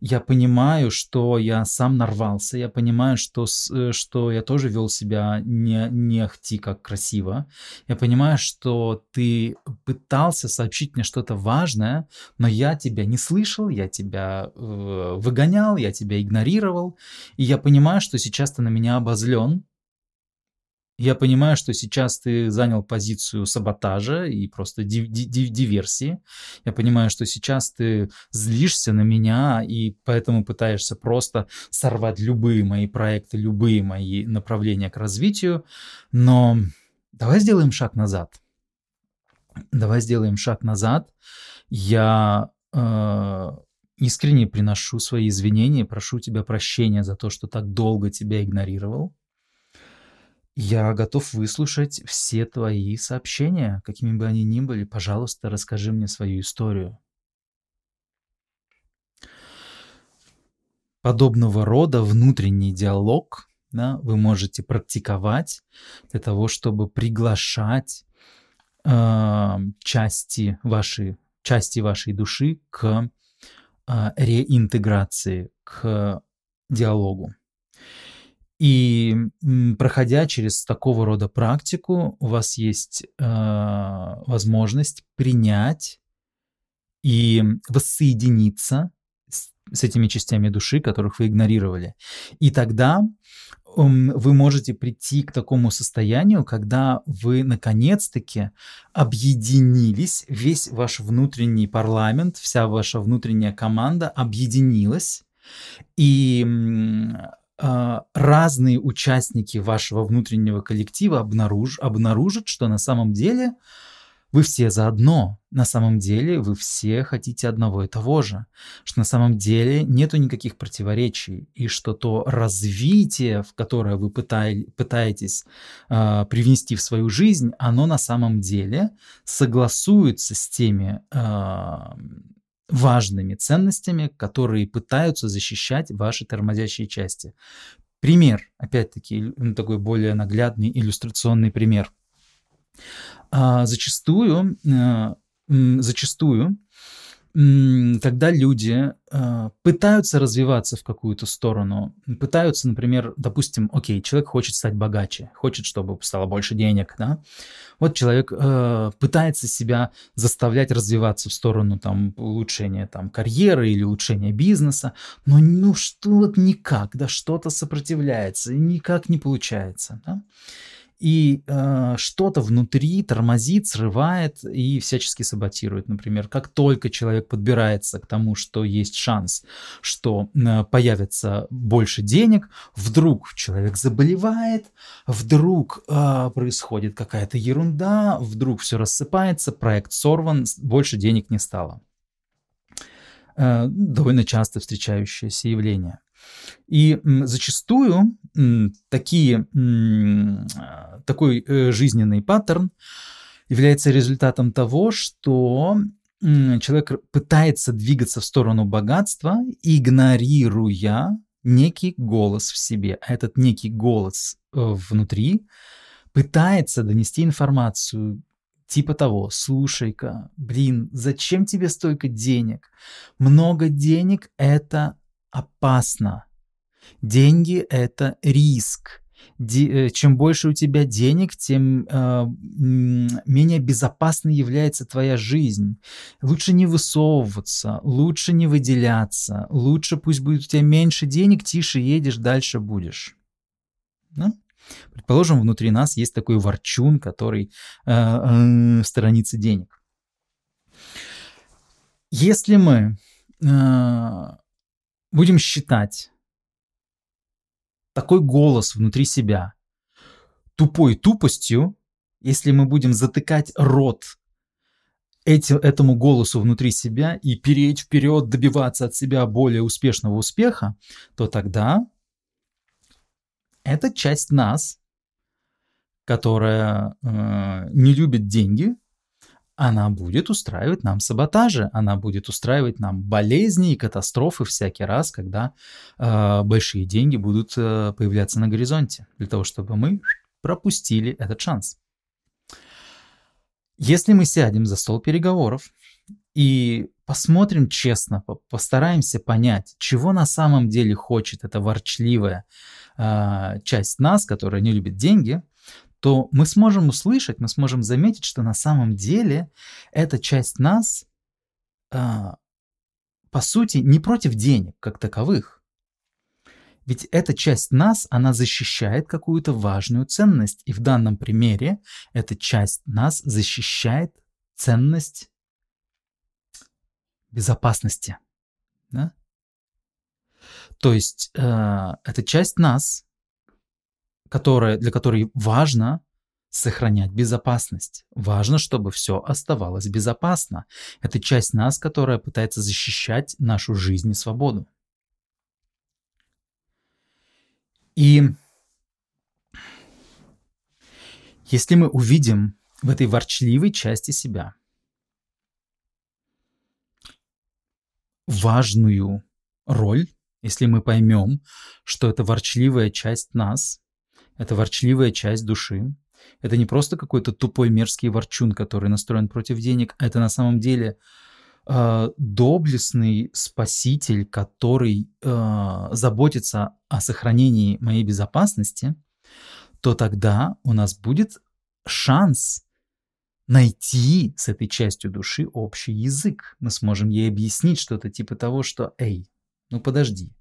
Speaker 1: Я понимаю, что я сам нарвался, я понимаю, что, э, что я тоже вел себя не, не ахти как красиво, я понимаю, что ты пытался сообщить мне что-то важное, но я тебя не слышал, я тебя э, выгонял, я тебя игнорировал, и я понимаю, что сейчас ты на меня обозлен, я понимаю, что сейчас ты занял позицию саботажа и просто див- див- диверсии. Я понимаю, что сейчас ты злишься на меня и поэтому пытаешься просто сорвать любые мои проекты, любые мои направления к развитию. Но давай сделаем шаг назад. Давай сделаем шаг назад. Я э, искренне приношу свои извинения, прошу тебя прощения за то, что так долго тебя игнорировал. Я готов выслушать все твои сообщения, какими бы они ни были. Пожалуйста, расскажи мне свою историю. Подобного рода внутренний диалог да, вы можете практиковать для того, чтобы приглашать э, части, вашей, части вашей души к э, реинтеграции, к диалогу. И проходя через такого рода практику, у вас есть э, возможность принять и воссоединиться с, с этими частями души, которых вы игнорировали. И тогда вы можете прийти к такому состоянию, когда вы наконец-таки объединились, весь ваш внутренний парламент, вся ваша внутренняя команда объединилась, и разные участники вашего внутреннего коллектива обнаруж, обнаружат, что на самом деле вы все заодно. На самом деле вы все хотите одного и того же. Что на самом деле нету никаких противоречий. И что то развитие, в которое вы пытай, пытаетесь э, привнести в свою жизнь, оно на самом деле согласуется с теми э, важными ценностями, которые пытаются защищать ваши тормозящие части. Пример, опять-таки, такой более наглядный иллюстрационный пример. А, зачастую, а, зачастую когда люди э, пытаются развиваться в какую-то сторону, пытаются, например, допустим, окей, человек хочет стать богаче, хочет, чтобы стало больше денег, да, вот человек э, пытается себя заставлять развиваться в сторону там улучшения там карьеры или улучшения бизнеса, но ну что вот никак, да, что-то сопротивляется, никак не получается, да и э, что-то внутри тормозит, срывает и всячески саботирует. Например, как только человек подбирается к тому, что есть шанс, что э, появится больше денег, вдруг человек заболевает, вдруг э, происходит какая-то ерунда, вдруг все рассыпается, проект сорван, больше денег не стало. Э, довольно часто встречающееся явление. И зачастую такие, такой э, жизненный паттерн является результатом того, что человек пытается двигаться в сторону богатства, игнорируя некий голос в себе. А этот некий голос э, внутри пытается донести информацию типа того, слушай-ка, блин, зачем тебе столько денег? Много денег – это опасно. Деньги – это риск. Э, чем больше у тебя денег, тем э, менее безопасной является твоя жизнь. Лучше не высовываться, лучше не выделяться, лучше пусть будет у тебя меньше денег, тише едешь, дальше будешь. Да? Предположим, внутри нас есть такой ворчун, который э, э, сторонится денег. Если мы э, будем считать. Такой голос внутри себя. Тупой тупостью, если мы будем затыкать рот эти, этому голосу внутри себя и переть вперед, добиваться от себя более успешного успеха, то тогда эта часть нас, которая э, не любит деньги, она будет устраивать нам саботажи, она будет устраивать нам болезни и катастрофы всякий раз, когда э, большие деньги будут э, появляться на горизонте, для того, чтобы мы пропустили этот шанс. Если мы сядем за стол переговоров и посмотрим честно, постараемся понять, чего на самом деле хочет эта ворчливая э, часть нас, которая не любит деньги, то мы сможем услышать, мы сможем заметить, что на самом деле эта часть нас, э, по сути, не против денег как таковых. Ведь эта часть нас, она защищает какую-то важную ценность. И в данном примере эта часть нас защищает ценность безопасности. Да? То есть э, это часть нас, которая, для которой важно сохранять безопасность. Важно, чтобы все оставалось безопасно. Это часть нас, которая пытается защищать нашу жизнь и свободу. И если мы увидим в этой ворчливой части себя важную роль, если мы поймем, что это ворчливая часть нас, это ворчливая часть души, это не просто какой-то тупой мерзкий ворчун, который настроен против денег, это на самом деле э, доблестный спаситель, который э, заботится о сохранении моей безопасности, то тогда у нас будет шанс найти с этой частью души общий язык. Мы сможем ей объяснить что-то типа того, что «Эй, ну подожди,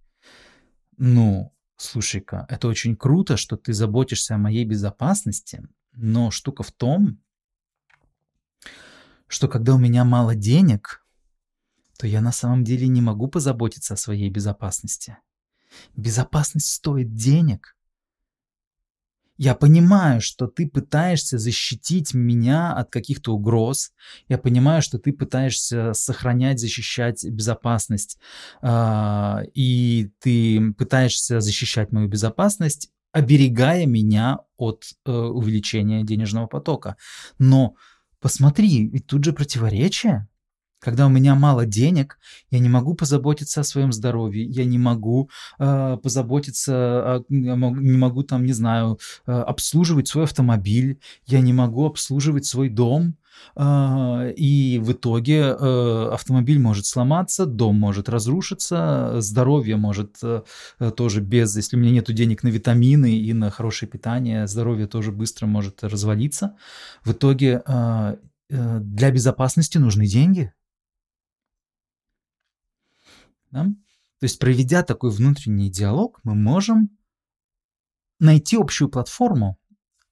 Speaker 1: ну, слушай-ка, это очень круто, что ты заботишься о моей безопасности, но штука в том, что когда у меня мало денег, то я на самом деле не могу позаботиться о своей безопасности. Безопасность стоит денег, я понимаю, что ты пытаешься защитить меня от каких-то угроз. Я понимаю, что ты пытаешься сохранять, защищать безопасность. Э, и ты пытаешься защищать мою безопасность, оберегая меня от э, увеличения денежного потока. Но посмотри, ведь тут же противоречие. Когда у меня мало денег, я не могу позаботиться о своем здоровье, я не могу э, позаботиться, о, не могу там, не знаю, э, обслуживать свой автомобиль, я не могу обслуживать свой дом, э, и в итоге э, автомобиль может сломаться, дом может разрушиться, здоровье может э, тоже без, если у меня нет денег на витамины и на хорошее питание, здоровье тоже быстро может развалиться. В итоге э, э для безопасности нужны деньги. Да? То есть, проведя такой внутренний диалог, мы можем найти общую платформу,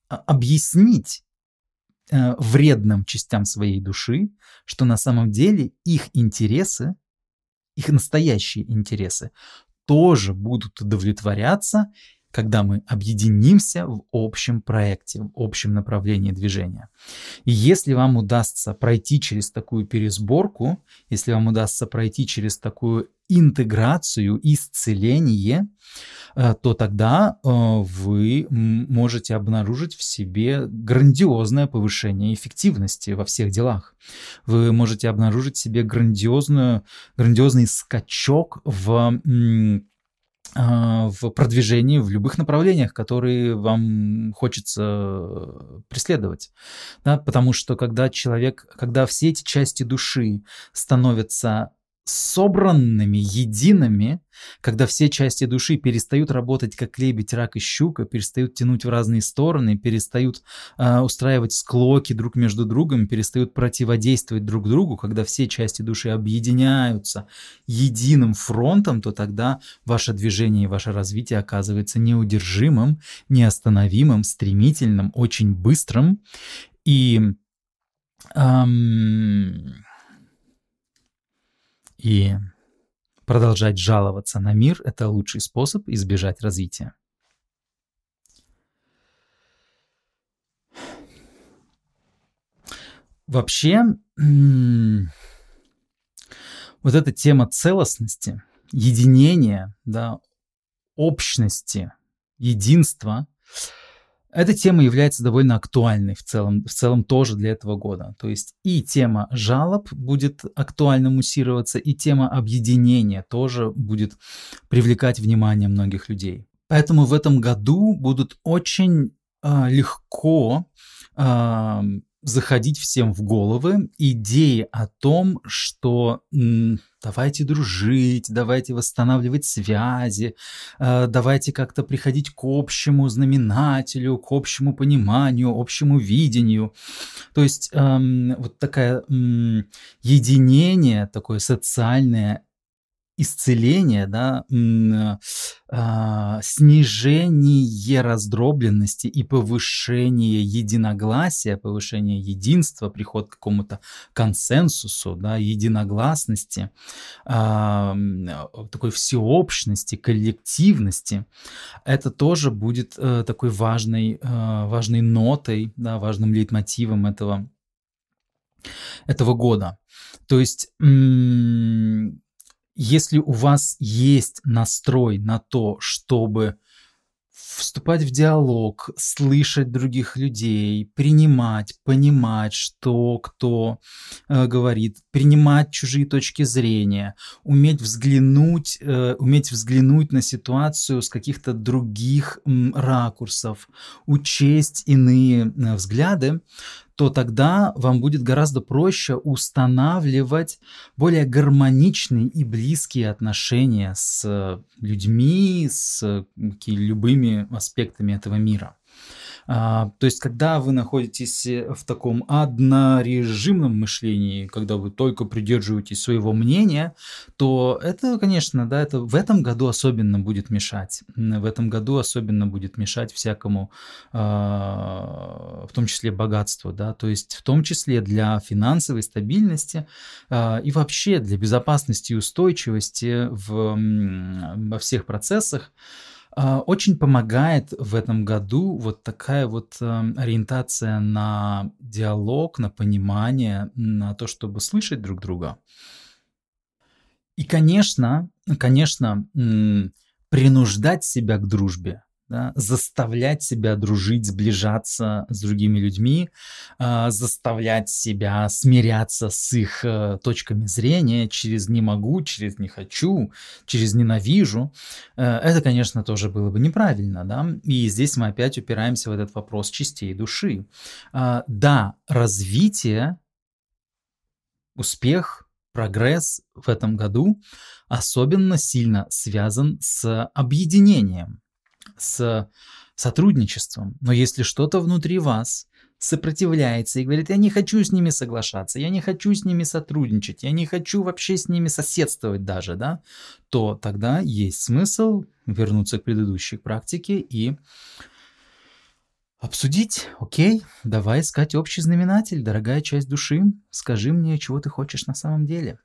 Speaker 1: а, объяснить э, вредным частям своей души, что на самом деле их интересы, их настоящие интересы, тоже будут удовлетворяться когда мы объединимся в общем проекте, в общем направлении движения. И если вам удастся пройти через такую пересборку, если вам удастся пройти через такую интеграцию, исцеление, э, то тогда э, вы можете обнаружить в себе грандиозное повышение эффективности во всех делах. Вы можете обнаружить в себе грандиозную, грандиозный скачок в а, в продвижении в любых направлениях, которые вам хочется преследовать. Да, потому что когда человек, когда все эти части души становятся собранными, едиными, когда все части души перестают работать как лебедь, рак и щука, перестают тянуть в разные стороны, перестают э, устраивать склоки друг между другом, перестают противодействовать друг другу, когда все части души объединяются единым фронтом, то тогда ваше движение и ваше развитие оказывается неудержимым, неостановимым, стремительным, очень быстрым. И эм, и продолжать жаловаться на мир – это лучший способ избежать развития. Вообще, вот эта тема целостности, единения, да, общности, единства – эта тема является довольно актуальной в целом, в целом тоже для этого года. То есть и тема жалоб будет актуально муссироваться, и тема объединения тоже будет привлекать внимание многих людей. Поэтому в этом году будут очень э, легко э, заходить всем в головы идеи о том, что м, давайте дружить, давайте восстанавливать связи, э, давайте как-то приходить к общему знаменателю, к общему пониманию, общему видению. То есть эм, вот такое единение, такое социальное исцеление, да, а, снижение раздробленности и повышение единогласия, повышение единства, приход к какому-то консенсусу, да, единогласности, а, такой всеобщности, коллективности, это тоже будет э, такой важной, важной нотой, да, важным лейтмотивом этого, этого года. То есть если у вас есть настрой на то, чтобы вступать в диалог, слышать других людей, принимать, понимать, что кто э, говорит, принимать чужие точки зрения, уметь взглянуть, э, уметь взглянуть на ситуацию с каких-то других м, ракурсов, учесть иные э, взгляды, то тогда вам будет гораздо проще устанавливать более гармоничные и близкие отношения с людьми, с любыми аспектами этого мира. А, то есть, когда вы находитесь э, в таком однорежимном мышлении, когда вы только придерживаетесь своего мнения, то это, конечно, да, это в этом году особенно будет мешать. В этом году особенно будет мешать всякому, а, в том числе богатству, да, то есть в том числе для финансовой стабильности а, и вообще для безопасности и устойчивости в, во всех процессах. А, очень помогает в этом году вот такая вот эм, ориентация на диалог, на понимание, на то, чтобы слышать друг друга. И, конечно, конечно, принуждать себя к дружбе да, заставлять себя дружить, сближаться с другими людьми, э, заставлять себя смиряться с их э, точками зрения через «не могу», через «не хочу», через «ненавижу». Э, это, конечно, тоже было бы неправильно. Да? И здесь мы опять упираемся в этот вопрос частей души. Э, да, развитие, успех, прогресс в этом году особенно сильно связан с объединением – с сотрудничеством. Но если что-то внутри вас сопротивляется и говорит, я не хочу с ними соглашаться, я не хочу с ними сотрудничать, я не хочу вообще с ними соседствовать даже, да, то тогда есть смысл вернуться к предыдущей практике и обсудить, окей, давай искать общий знаменатель, дорогая часть души, скажи мне, чего ты хочешь на самом деле.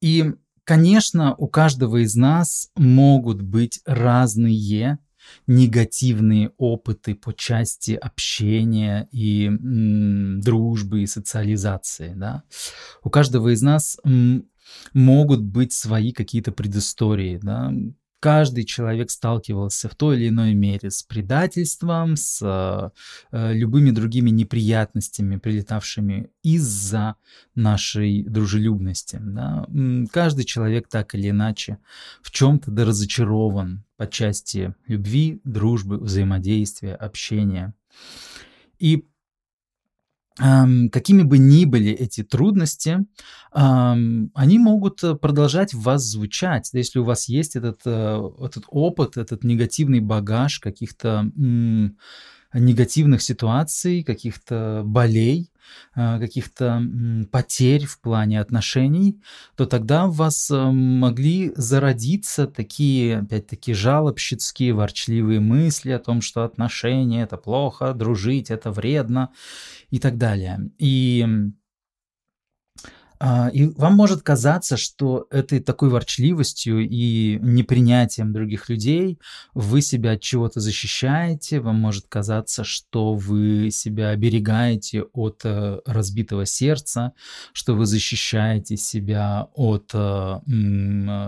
Speaker 1: И Конечно, у каждого из нас могут быть разные негативные опыты по части общения и м, дружбы и социализации. Да? У каждого из нас м, могут быть свои какие-то предыстории. Да? Каждый человек сталкивался в той или иной мере с предательством, с э, любыми другими неприятностями, прилетавшими из-за нашей дружелюбности. Да? Каждый человек так или иначе в чем-то да по части любви, дружбы, взаимодействия, общения. И какими бы ни были эти трудности, они могут э, продолжать в вас звучать. Если у вас есть этот, э, этот опыт, этот негативный багаж каких-то негативных ситуаций, каких-то болей, каких-то потерь в плане отношений, то тогда у вас э, могли зародиться такие, опять-таки, жалобщицкие, ворчливые мысли о том, что отношения — это плохо, дружить — это вредно и так далее. И и вам может казаться, что этой такой ворчливостью и непринятием других людей вы себя от чего-то защищаете, вам может казаться, что вы себя оберегаете от э, разбитого сердца, что вы защищаете себя от э,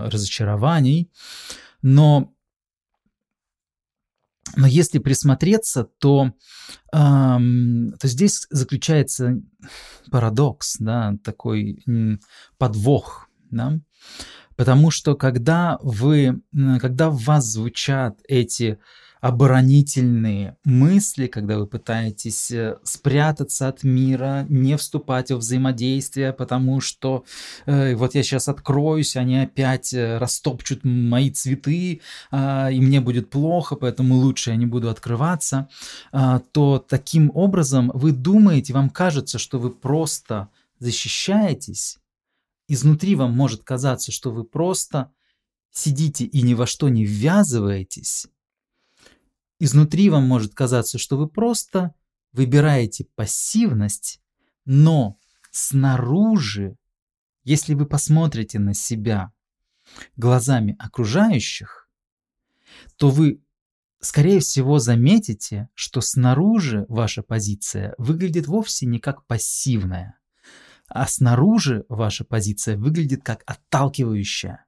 Speaker 1: разочарований. Но но если присмотреться, то, эм, то здесь заключается парадокс, да, такой подвох, да, потому что когда вы, когда в вас звучат эти оборонительные мысли, когда вы пытаетесь э, спрятаться от мира, не вступать в взаимодействие, потому что э, вот я сейчас откроюсь, они опять э, растопчут мои цветы, э, и мне будет плохо, поэтому лучше я не буду открываться, э, то таким образом вы думаете, вам кажется, что вы просто защищаетесь, изнутри вам может казаться, что вы просто сидите и ни во что не ввязываетесь, изнутри вам может казаться, что вы просто выбираете пассивность, но снаружи, если вы посмотрите на себя глазами окружающих, то вы, скорее всего, заметите, что снаружи ваша позиция выглядит вовсе не как пассивная, а снаружи ваша позиция выглядит как отталкивающая.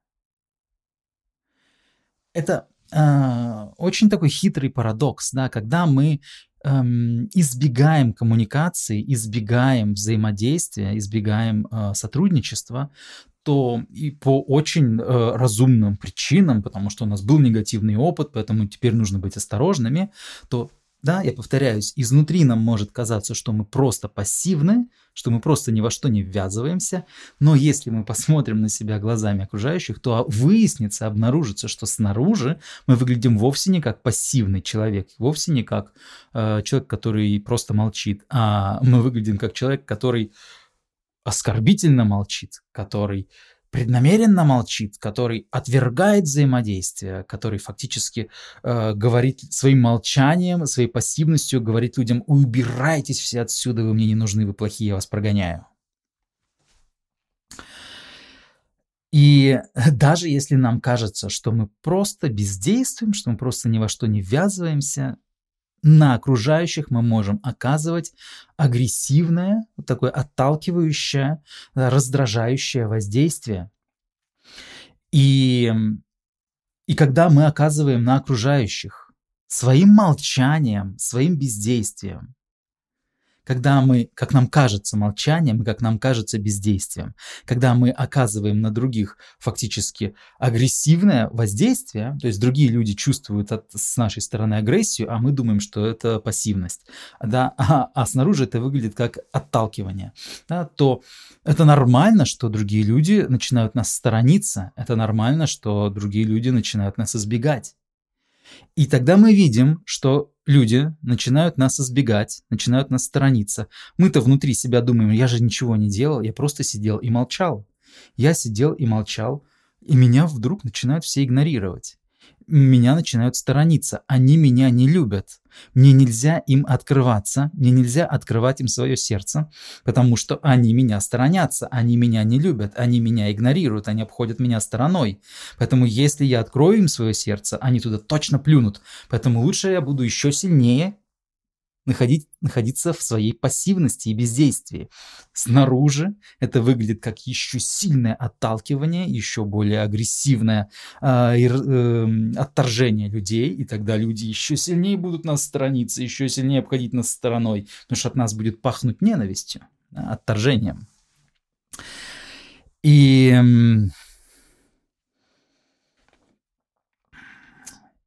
Speaker 1: Это очень такой хитрый парадокс, да, когда мы эм, избегаем коммуникации, избегаем взаимодействия, избегаем э, сотрудничества, то и по очень э, разумным причинам, потому что у нас был негативный опыт, поэтому теперь нужно быть осторожными, то да, я повторяюсь, изнутри нам может казаться, что мы просто пассивны, что мы просто ни во что не ввязываемся, но если мы посмотрим на себя глазами окружающих, то выяснится, обнаружится, что снаружи мы выглядим вовсе не как пассивный человек, вовсе не как э, человек, который просто молчит, а мы выглядим как человек, который оскорбительно молчит, который преднамеренно молчит, который отвергает взаимодействие, который фактически э, говорит своим молчанием, своей пассивностью, говорит людям, убирайтесь все отсюда, вы мне не нужны, вы плохие, я вас прогоняю. И даже если нам кажется, что мы просто бездействуем, что мы просто ни во что не ввязываемся, на окружающих мы можем оказывать агрессивное, такое отталкивающее, раздражающее воздействие. И, и когда мы оказываем на окружающих своим молчанием, своим бездействием, когда мы, как нам кажется, молчанием как нам кажется бездействием, когда мы оказываем на других фактически агрессивное воздействие, то есть другие люди чувствуют от, с нашей стороны агрессию, а мы думаем, что это пассивность, да, а, а снаружи это выглядит как отталкивание, да, то это нормально, что другие люди начинают нас сторониться, это нормально, что другие люди начинают нас избегать. И тогда мы видим, что люди начинают нас избегать, начинают нас сторониться. Мы-то внутри себя думаем, я же ничего не делал, я просто сидел и молчал. Я сидел и молчал, и меня вдруг начинают все игнорировать меня начинают сторониться, они меня не любят. Мне нельзя им открываться, мне нельзя открывать им свое сердце, потому что они меня сторонятся, они меня не любят, они меня игнорируют, они обходят меня стороной. Поэтому если я открою им свое сердце, они туда точно плюнут. Поэтому лучше я буду еще сильнее находить, находиться в своей пассивности и бездействии. Снаружи это выглядит как еще сильное отталкивание, еще более агрессивное э, э, отторжение людей, и тогда люди еще сильнее будут нас сторониться, еще сильнее обходить нас стороной, потому что от нас будет пахнуть ненавистью, отторжением. И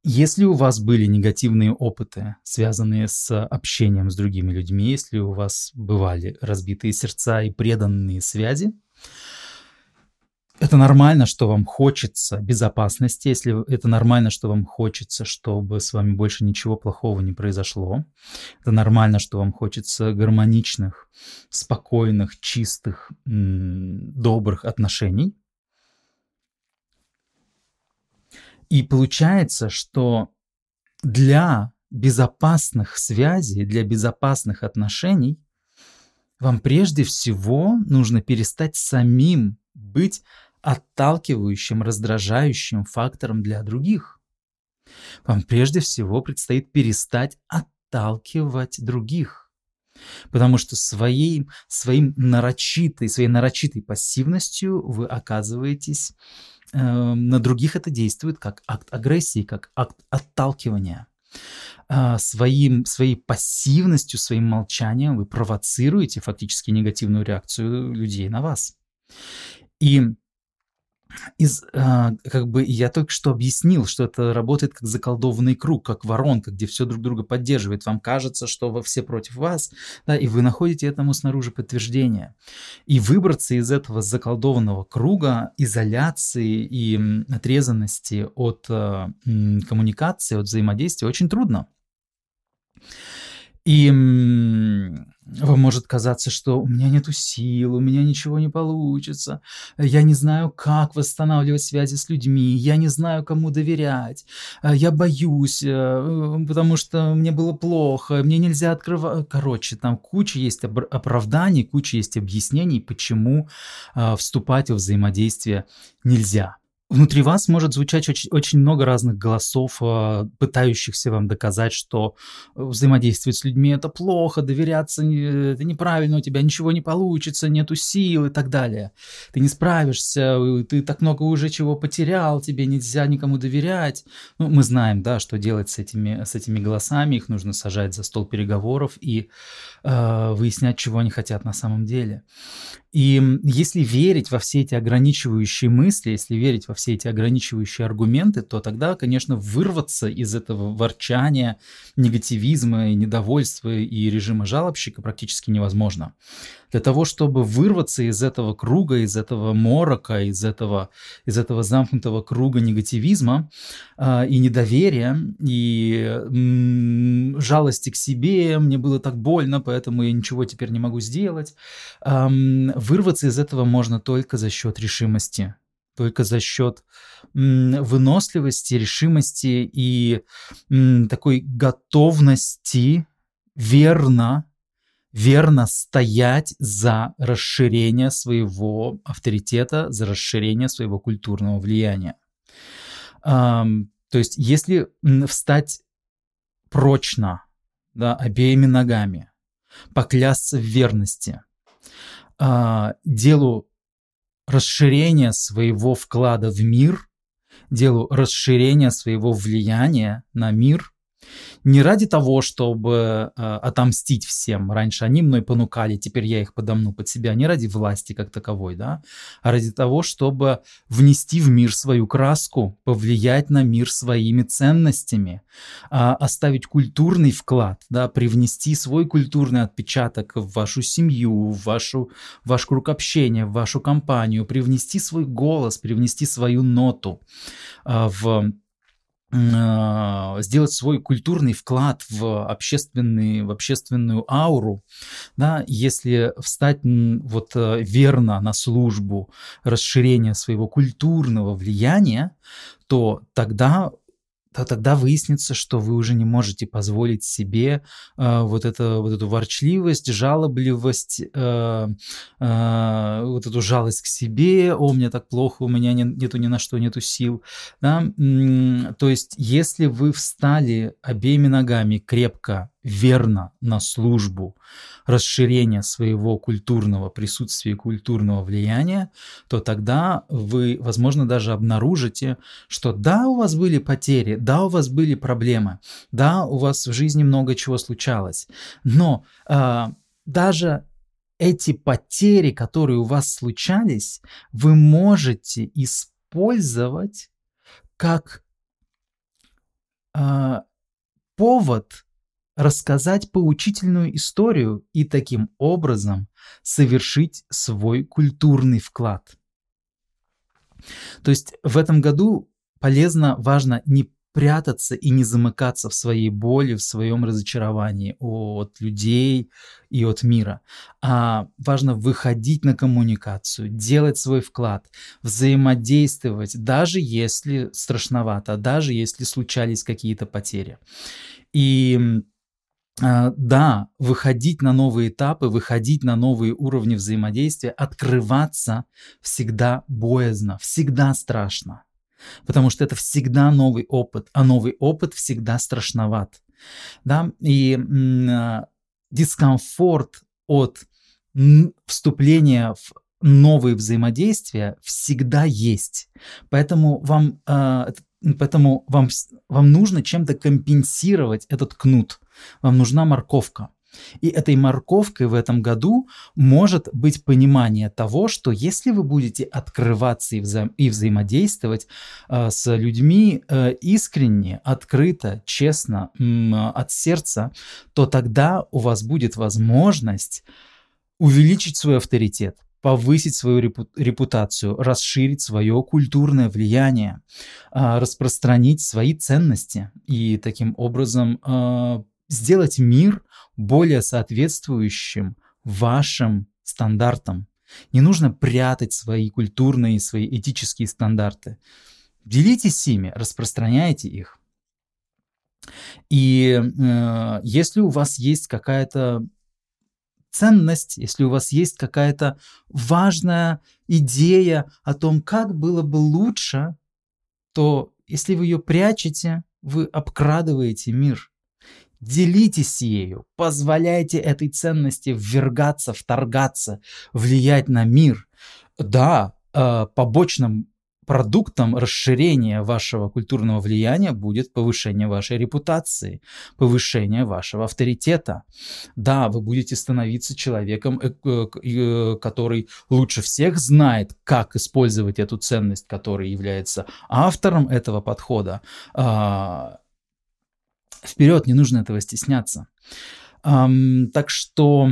Speaker 1: Если у вас были негативные опыты, связанные с общением с другими людьми, если у вас бывали разбитые сердца и преданные связи, это нормально, что вам хочется безопасности, если это нормально, что вам хочется, чтобы с вами больше ничего плохого не произошло. Это нормально, что вам хочется гармоничных, спокойных, чистых, добрых отношений. И получается, что для безопасных связей, для безопасных отношений вам прежде всего нужно перестать самим быть отталкивающим, раздражающим фактором для других. Вам прежде всего предстоит перестать отталкивать других. Потому что своей, своим нарочитой, своей нарочитой пассивностью вы оказываетесь на других это действует как акт агрессии, как акт отталкивания. А, своим, своей пассивностью, своим молчанием вы провоцируете фактически негативную реакцию людей на вас. И из, а, как бы я только что объяснил, что это работает как заколдованный круг, как воронка, где все друг друга поддерживает. Вам кажется, что вы все против вас, да, и вы находите этому снаружи подтверждение. И выбраться из этого заколдованного круга изоляции и отрезанности от а, коммуникации, от взаимодействия очень трудно. И вам может казаться, что у меня нету сил, у меня ничего не получится, я не знаю, как восстанавливать связи с людьми, я не знаю, кому доверять, э, я боюсь, э, потому что мне было плохо, мне нельзя открывать. Короче, там куча есть оправданий, куча есть объяснений, почему э, вступать в взаимодействие нельзя. Внутри вас может звучать очень, очень много разных голосов, а, пытающихся вам доказать, что э, взаимодействовать с людьми это плохо, доверяться это неправильно, у тебя ничего не получится, нету сил и так далее. Ты не справишься, ты так много уже чего потерял, тебе нельзя никому доверять. Ну, мы знаем, да, что делать с этими, с этими голосами, их нужно сажать за стол переговоров и э, выяснять, чего они хотят на самом деле. И если верить во все эти ограничивающие мысли, если верить во все эти ограничивающие аргументы, то тогда, конечно, вырваться из этого ворчания, негативизма и недовольства и режима жалобщика практически невозможно. Для того, чтобы вырваться из этого круга, из этого морока, из этого, из этого замкнутого круга негативизма э, и недоверия, и м, жалости к себе, мне было так больно, поэтому я ничего теперь не могу сделать, э, вырваться из этого можно только за счет решимости только за счет выносливости, решимости и такой готовности верно верно стоять за расширение своего авторитета, за расширение своего культурного влияния. То есть, если встать прочно, да, обеими ногами, поклясться в верности, а, делу расширения своего вклада в мир, делу расширения своего влияния на мир, не ради того, чтобы э, отомстить всем. Раньше они мной понукали, теперь я их подомну под себя. Не ради власти как таковой, да, а ради того, чтобы внести в мир свою краску, повлиять на мир своими ценностями, э, оставить культурный вклад, да, привнести свой культурный отпечаток в вашу семью, в вашу, в ваш круг общения, в вашу компанию, привнести свой голос, привнести свою ноту э, в сделать свой культурный вклад в, общественный, в общественную ауру, да, если встать вот э, верно на службу расширения своего культурного влияния, то тогда то тогда выяснится, что вы уже не можете позволить себе э, вот, это, вот эту ворчливость, жалобливость, э, э, вот эту жалость к себе, о, мне так плохо, у меня не, нету ни на что, нету сил. Да? То есть, если вы встали обеими ногами крепко верно на службу расширения своего культурного присутствия, культурного влияния, то тогда вы, возможно, даже обнаружите, что да, у вас были потери, да, у вас были проблемы, да, у вас в жизни много чего случалось, но э, даже эти потери, которые у вас случались, вы можете использовать как э, повод рассказать поучительную историю и таким образом совершить свой культурный вклад. То есть в этом году полезно, важно не прятаться и не замыкаться в своей боли, в своем разочаровании от людей и от мира. А важно выходить на коммуникацию, делать свой вклад, взаимодействовать, даже если страшновато, даже если случались какие-то потери. И да, выходить на новые этапы, выходить на новые уровни взаимодействия, открываться всегда боязно, всегда страшно. Потому что это всегда новый опыт, а новый опыт всегда страшноват. Да? И э, дискомфорт от вступления в новые взаимодействия всегда есть. Поэтому вам, э, поэтому вам, вам нужно чем-то компенсировать этот кнут вам нужна морковка. И этой морковкой в этом году может быть понимание того, что если вы будете открываться и, вза и взаимодействовать э, с людьми э, искренне, открыто, честно, э, от сердца, то тогда у вас будет возможность увеличить свой авторитет, повысить свою репутацию, расширить свое культурное влияние, э, распространить свои ценности и таким образом э, сделать мир более соответствующим вашим стандартам. Не нужно прятать свои культурные, свои этические стандарты. Делитесь ими, распространяйте их. И э, если у вас есть какая-то ценность, если у вас есть какая-то важная идея о том, как было бы лучше, то если вы ее прячете, вы обкрадываете мир. Делитесь ею, позволяйте этой ценности ввергаться, вторгаться, влиять на мир. Да, э, побочным продуктом расширения вашего культурного влияния будет повышение вашей репутации, повышение вашего авторитета. Да, вы будете становиться человеком, э, э, который лучше всех знает, как использовать эту ценность, который является автором этого подхода а, вперед, не нужно этого стесняться. Так что,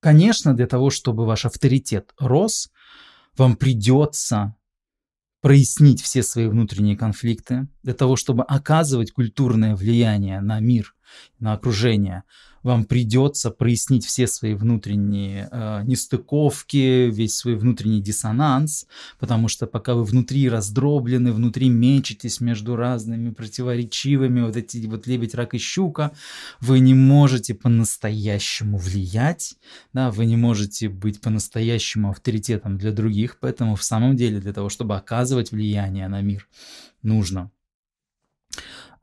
Speaker 1: конечно, для того, чтобы ваш авторитет рос, вам придется прояснить все свои внутренние конфликты, для того, чтобы оказывать культурное влияние на мир, на окружение, вам придется прояснить все свои внутренние э, нестыковки, весь свой внутренний диссонанс, потому что пока вы внутри раздроблены, внутри мечетесь между разными противоречивыми, вот эти вот лебедь, рак и щука, вы не можете по-настоящему влиять, да, вы не можете быть по-настоящему авторитетом для других, поэтому в самом деле для того, чтобы оказывать влияние на мир, нужно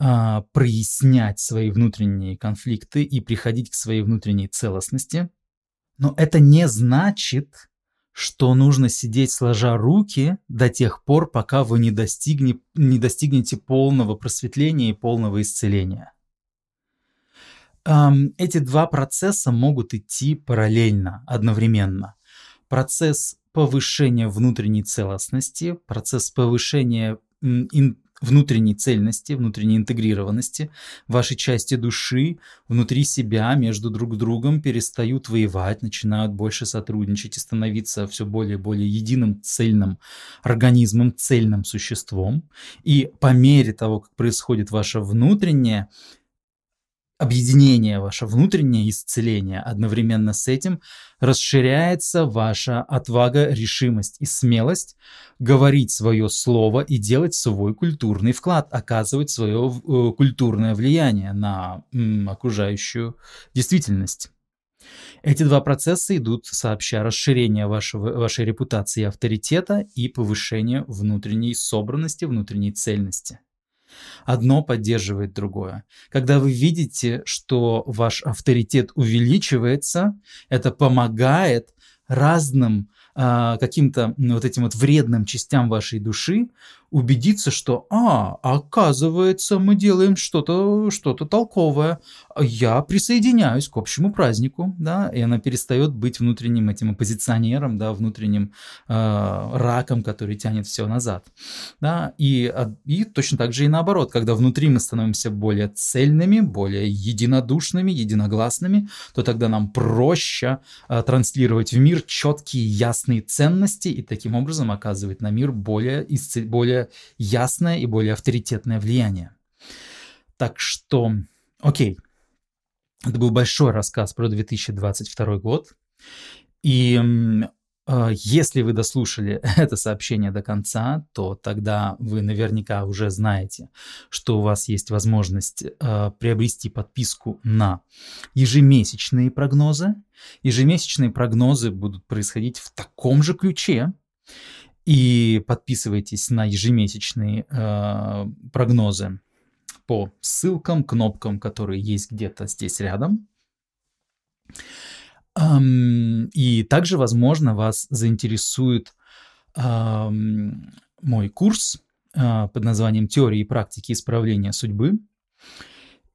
Speaker 1: а, прояснять свои внутренние конфликты и приходить к своей внутренней целостности. Но это не значит, что нужно сидеть сложа руки до тех пор, пока вы не, достигне, не достигнете полного просветления и полного исцеления. Эти два процесса могут идти параллельно, одновременно. Процесс повышения внутренней целостности, процесс повышения внутренней цельности, внутренней интегрированности, ваши части души внутри себя между друг другом перестают воевать, начинают больше сотрудничать и становиться все более и более единым цельным организмом, цельным существом. И по мере того, как происходит ваше внутреннее объединение, ваше внутреннее исцеление, одновременно с этим расширяется ваша отвага, решимость и смелость говорить свое слово и делать свой культурный вклад, оказывать свое э, культурное влияние на окружающую действительность. Эти два процесса идут сообща расширение вашего, вашей репутации и авторитета и повышение внутренней собранности, внутренней цельности. Одно поддерживает другое. Когда вы видите, что ваш авторитет увеличивается, это помогает разным а, каким-то вот этим вот вредным частям вашей души убедиться, что, а, оказывается, мы делаем что-то что толковое, я присоединяюсь к общему празднику, да, и она перестает быть внутренним этим оппозиционером, да, внутренним э, раком, который тянет все назад, да, и, а, и точно так же и наоборот, когда внутри мы становимся более цельными, более единодушными, единогласными, то тогда нам проще э, транслировать в мир четкие, ясные ценности и таким образом оказывать на мир более, более ясное и более авторитетное влияние. Так что, окей, это был большой рассказ про 2022 год. И э, если вы дослушали это сообщение до конца, то тогда вы наверняка уже знаете, что у вас есть возможность э, приобрести подписку на ежемесячные прогнозы. Ежемесячные прогнозы будут происходить в таком же ключе. И подписывайтесь на ежемесячные э, прогнозы по ссылкам, кнопкам, которые есть где-то здесь рядом. Эм, и также, возможно, вас заинтересует эм, мой курс э, под названием «Теория и практики исправления судьбы».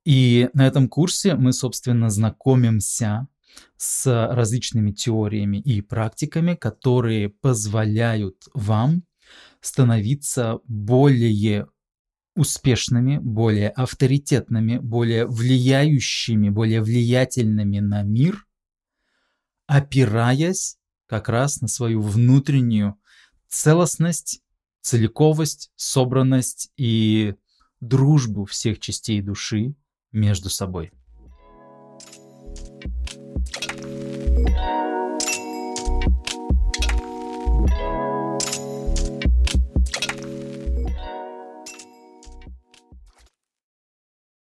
Speaker 1: И на этом курсе мы, собственно, знакомимся с различными теориями и практиками, которые позволяют вам становиться более успешными, более авторитетными, более влияющими, более влиятельными на мир, опираясь как раз на свою внутреннюю целостность, целиковость, собранность и дружбу всех частей души между собой.